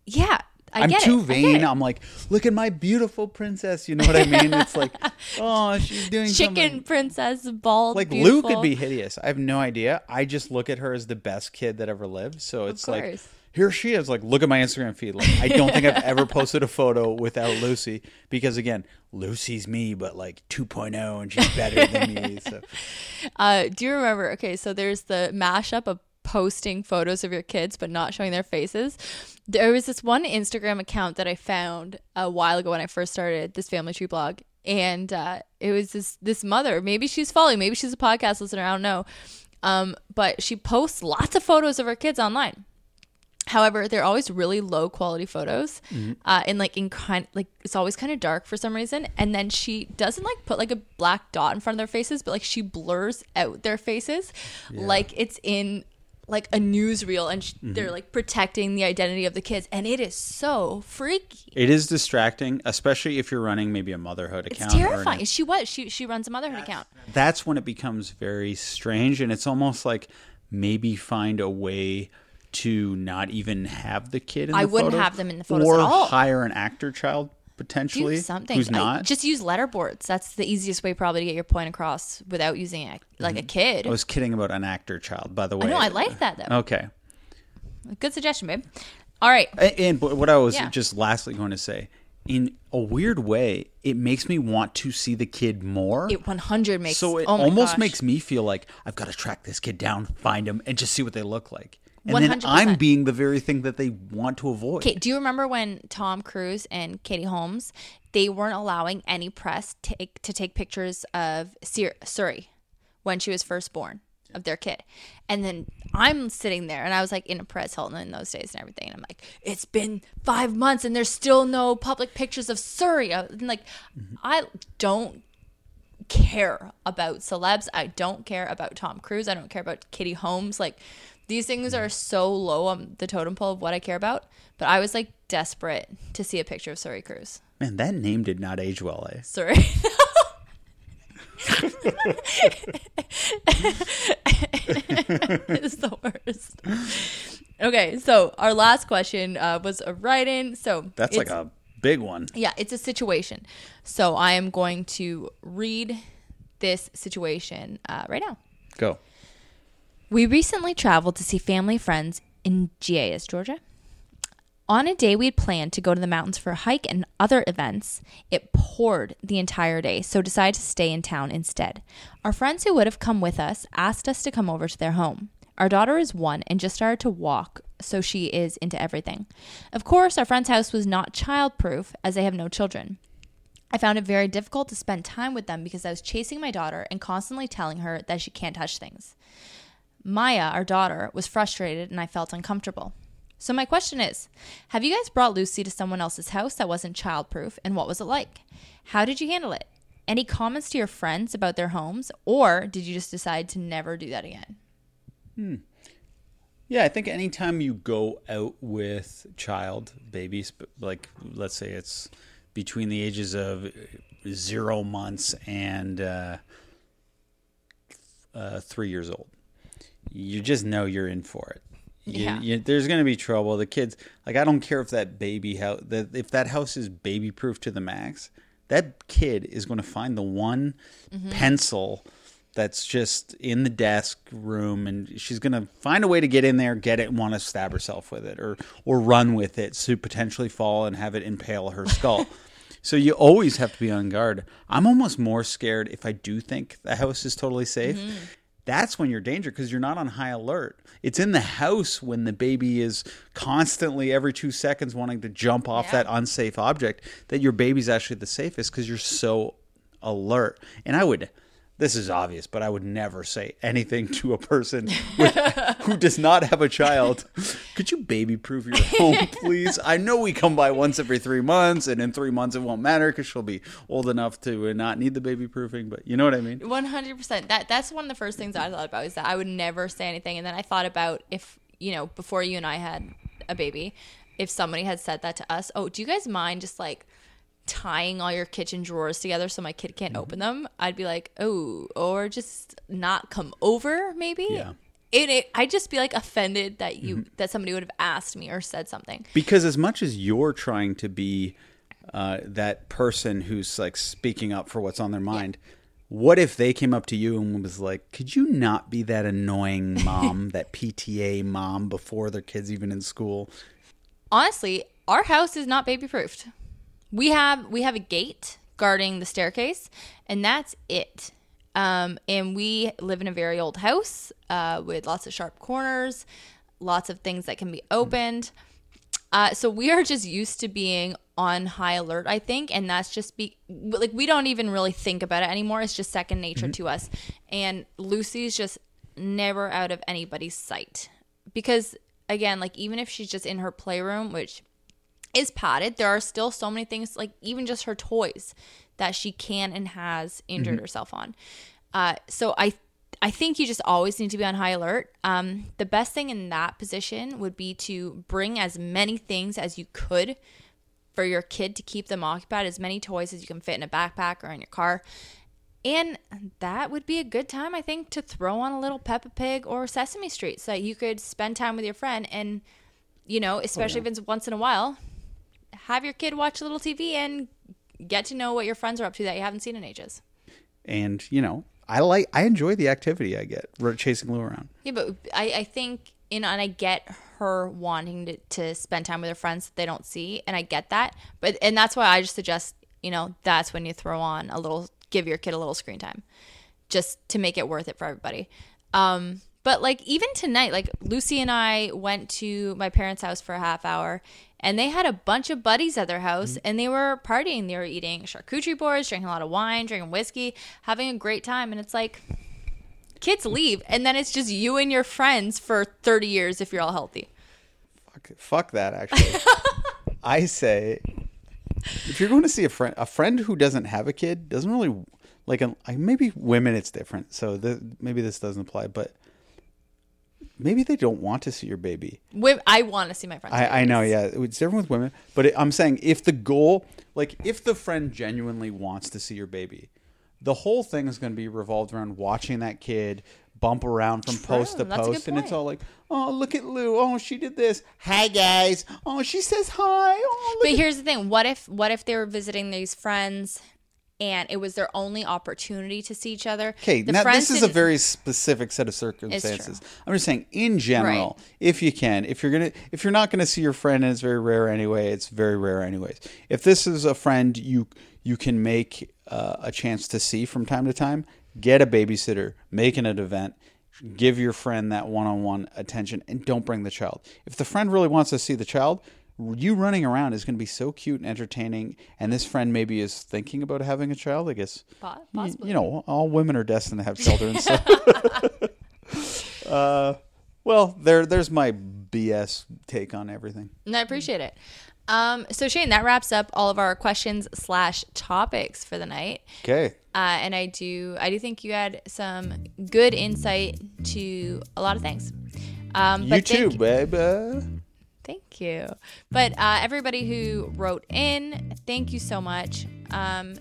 yeah, I am too it. vain. I'm like, look at my beautiful princess. You know what I mean? It's like, <laughs> oh, she's doing chicken something. princess, bald. Like beautiful. Lou could be hideous. I have no idea. I just look at her as the best kid that ever lived. So it's like here she is. Like, look at my Instagram feed. Like, I don't think I've <laughs> ever posted a photo without Lucy because, again, Lucy's me, but like 2.0, and she's better than me. So, <laughs> uh, do you remember? Okay, so there's the mashup of posting photos of your kids but not showing their faces. There was this one Instagram account that I found a while ago when I first started this family tree blog, and uh, it was this this mother. Maybe she's following. Maybe she's a podcast listener. I don't know. Um, but she posts lots of photos of her kids online However, they're always really low quality photos, mm-hmm. uh, and like in kind like it's always kind of dark for some reason. And then she doesn't like put like a black dot in front of their faces, but like she blurs out their faces, yeah. like it's in like a newsreel, and mm-hmm. they're like protecting the identity of the kids, and it is so freaky. It is distracting, especially if you're running maybe a motherhood account. It's terrifying. An, she was she she runs a motherhood that's, account. That's when it becomes very strange, and it's almost like maybe find a way to not even have the kid in I the wouldn't photos, have them in the photos or at all. hire an actor child potentially Do something. who's not. I, just use letterboards. That's the easiest way probably to get your point across without using a, like mm-hmm. a kid. I was kidding about an actor child, by the way. no. I like that though. Okay. Good suggestion, babe. All right. And, and what I was yeah. just lastly going to say, in a weird way, it makes me want to see the kid more. It 100 makes so it oh almost gosh. makes me feel like I've got to track this kid down, find him, and just see what they look like and 100%. then I'm being the very thing that they want to avoid. Okay, do you remember when Tom Cruise and Katie Holmes they weren't allowing any press take, to take pictures of Suri when she was first born of their kid, and then I'm sitting there and I was like in a Perez Hilton in those days and everything, and I'm like, it's been five months and there's still no public pictures of Suri. And like, mm-hmm. I don't care about celebs. I don't care about Tom Cruise. I don't care about Katie Holmes. Like these things are so low on the totem pole of what I care about. But I was like desperate to see a picture of Suri Cruise. Man, that name did not age well, eh? Suri. <laughs> it's the worst. Okay, so our last question uh, was a write-in. So That's like it's- a big one. yeah, it's a situation. So I am going to read this situation uh, right now. Go. We recently traveled to see family friends in Gias, Georgia. On a day we had planned to go to the mountains for a hike and other events, it poured the entire day, so decided to stay in town instead. Our friends who would have come with us asked us to come over to their home. Our daughter is one and just started to walk, so she is into everything. Of course, our friend's house was not childproof as they have no children. I found it very difficult to spend time with them because I was chasing my daughter and constantly telling her that she can't touch things. Maya, our daughter, was frustrated and I felt uncomfortable. So, my question is Have you guys brought Lucy to someone else's house that wasn't childproof and what was it like? How did you handle it? Any comments to your friends about their homes, or did you just decide to never do that again? Hmm. Yeah, I think anytime you go out with child babies, like let's say it's between the ages of zero months and uh, uh, three years old, you just know you're in for it. You, Yeah. you, there's going to be trouble. The kids, like, I don't care if that baby house, that if that house is baby proof to the max, that kid is going to find the one mm-hmm. pencil that's just in the desk room and she's going to find a way to get in there get it and want to stab herself with it or or run with it to potentially fall and have it impale her skull <laughs> so you always have to be on guard i'm almost more scared if i do think the house is totally safe mm-hmm. That's when you're danger because you're not on high alert. It's in the house when the baby is constantly every two seconds wanting to jump off Yeah. that unsafe object that your baby's actually the safest because you're so alert. And I would, this is obvious, but I would never say anything to a person with, who does not have a child. Could you baby proof your home, <laughs> please? I know we come by once every three months, and in three months it won't matter because she'll be old enough to not need the baby proofing. But you know what I mean? One hundred percent. That that's one of the first things I thought about is that I would never say anything, and then I thought about if you know before you and I had a baby, if somebody had said that to us, oh, do you guys mind just like tying all your kitchen drawers together so my kid can't open them? I'd be like, oh, or just not come over, maybe. Yeah. It, it, I'd just be like offended that you that somebody would have asked me or said something. Because as much as you're trying to be uh, that person who's like speaking up for what's on their mind, what if they came up to you and was like, "Could you not be that annoying <laughs> mom, that PTA mom before their kids even in school?" honestly, our house is not baby proofed. We have we have a gate guarding the staircase, and that's it. Um, and we live in a very old house uh, with lots of sharp corners, lots of things that can be opened. Uh, so we are just used to being on high alert, I think, and that's just be like we don't even really think about it anymore. It's just second nature to us. And Lucy's just never out of anybody's sight because again, like even if she's just in her playroom, which is padded, there are still so many things like even just her toys that she can and has injured herself on. Uh, so I I think you just always need to be on high alert. Um, the best thing in that position would be to bring as many things as you could for your kid to keep them occupied, as many toys as you can fit in a backpack or in your car. And that would be a good time, I think, to throw on a little Peppa Pig or Sesame Street so that you could spend time with your friend and, you know, especially if it's once in a while, have your kid watch a little TV and get to know what your friends are up to that you haven't seen in ages. And you know, I like, I enjoy the activity I get chasing Lou around. Yeah, but I, I think you know, and I get her wanting to, to spend time with her friends that they don't see, and I get that. But and that's why I just suggest, you know, that's when you throw on a little, give your kid a little screen time, just to make it worth it for everybody. Um, but like even tonight, like Lucy and I went to my parents' house for a half hour, and they had a bunch of buddies at their house, mm-hmm. and they were partying. They were eating charcuterie boards, drinking a lot of wine, drinking whiskey, having a great time, and it's like kids leave and then it's just you and your friends for 30 years if you're all healthy Fuck, fuck that. Actually, <laughs> I say if you're going to see a friend, a friend who doesn't have a kid doesn't really like. A, maybe women, it's different. So the, maybe this doesn't apply, but maybe they don't want to see your baby. I want to see my friends. I, I know, yeah, it's different with women. But it, I'm saying if the goal, like if the friend genuinely wants to see your baby, the whole thing is going to be revolved around watching that kid bump around from post to that's a good post, and it's all like, oh, look at Lou. Oh, she did this. Hi guys. Oh, she says hi. Oh, look But here's the thing: what if what if they were visiting these friends, and it was their only opportunity to see each other? Okay, the now this is a very specific set of circumstances. I'm just saying, in general, if you can, if you're gonna, if you're not gonna see your friend, and it's very rare anyway, it's very rare anyways. If this is a friend you you can make uh, a chance to see from time to time, get a babysitter, make an event. Give your friend that one-on-one attention, and don't bring the child. If the friend really wants to see the child, you running around is going to be so cute and entertaining. And this friend maybe is thinking about having a child. I guess possibly. you know, all women are destined to have <laughs> children. So, <laughs> uh, well, there, there's my BS take on everything. And I appreciate it. Um, so Shane, that wraps up all of our questions slash topics for the night. Okay, Uh, and I do, I do think you had some good insight to a lot of things. Um, you but too, thank- you. But uh, everybody who wrote in, thank you so much. Um,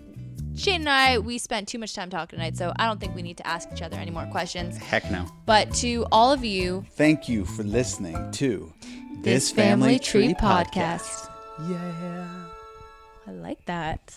Shane and I, we spent too much time talking tonight, so I don't think we need to ask each other any more questions. Heck no. But to all of you, Thank you for listening to this Family Tree podcast. Yeah. I like that.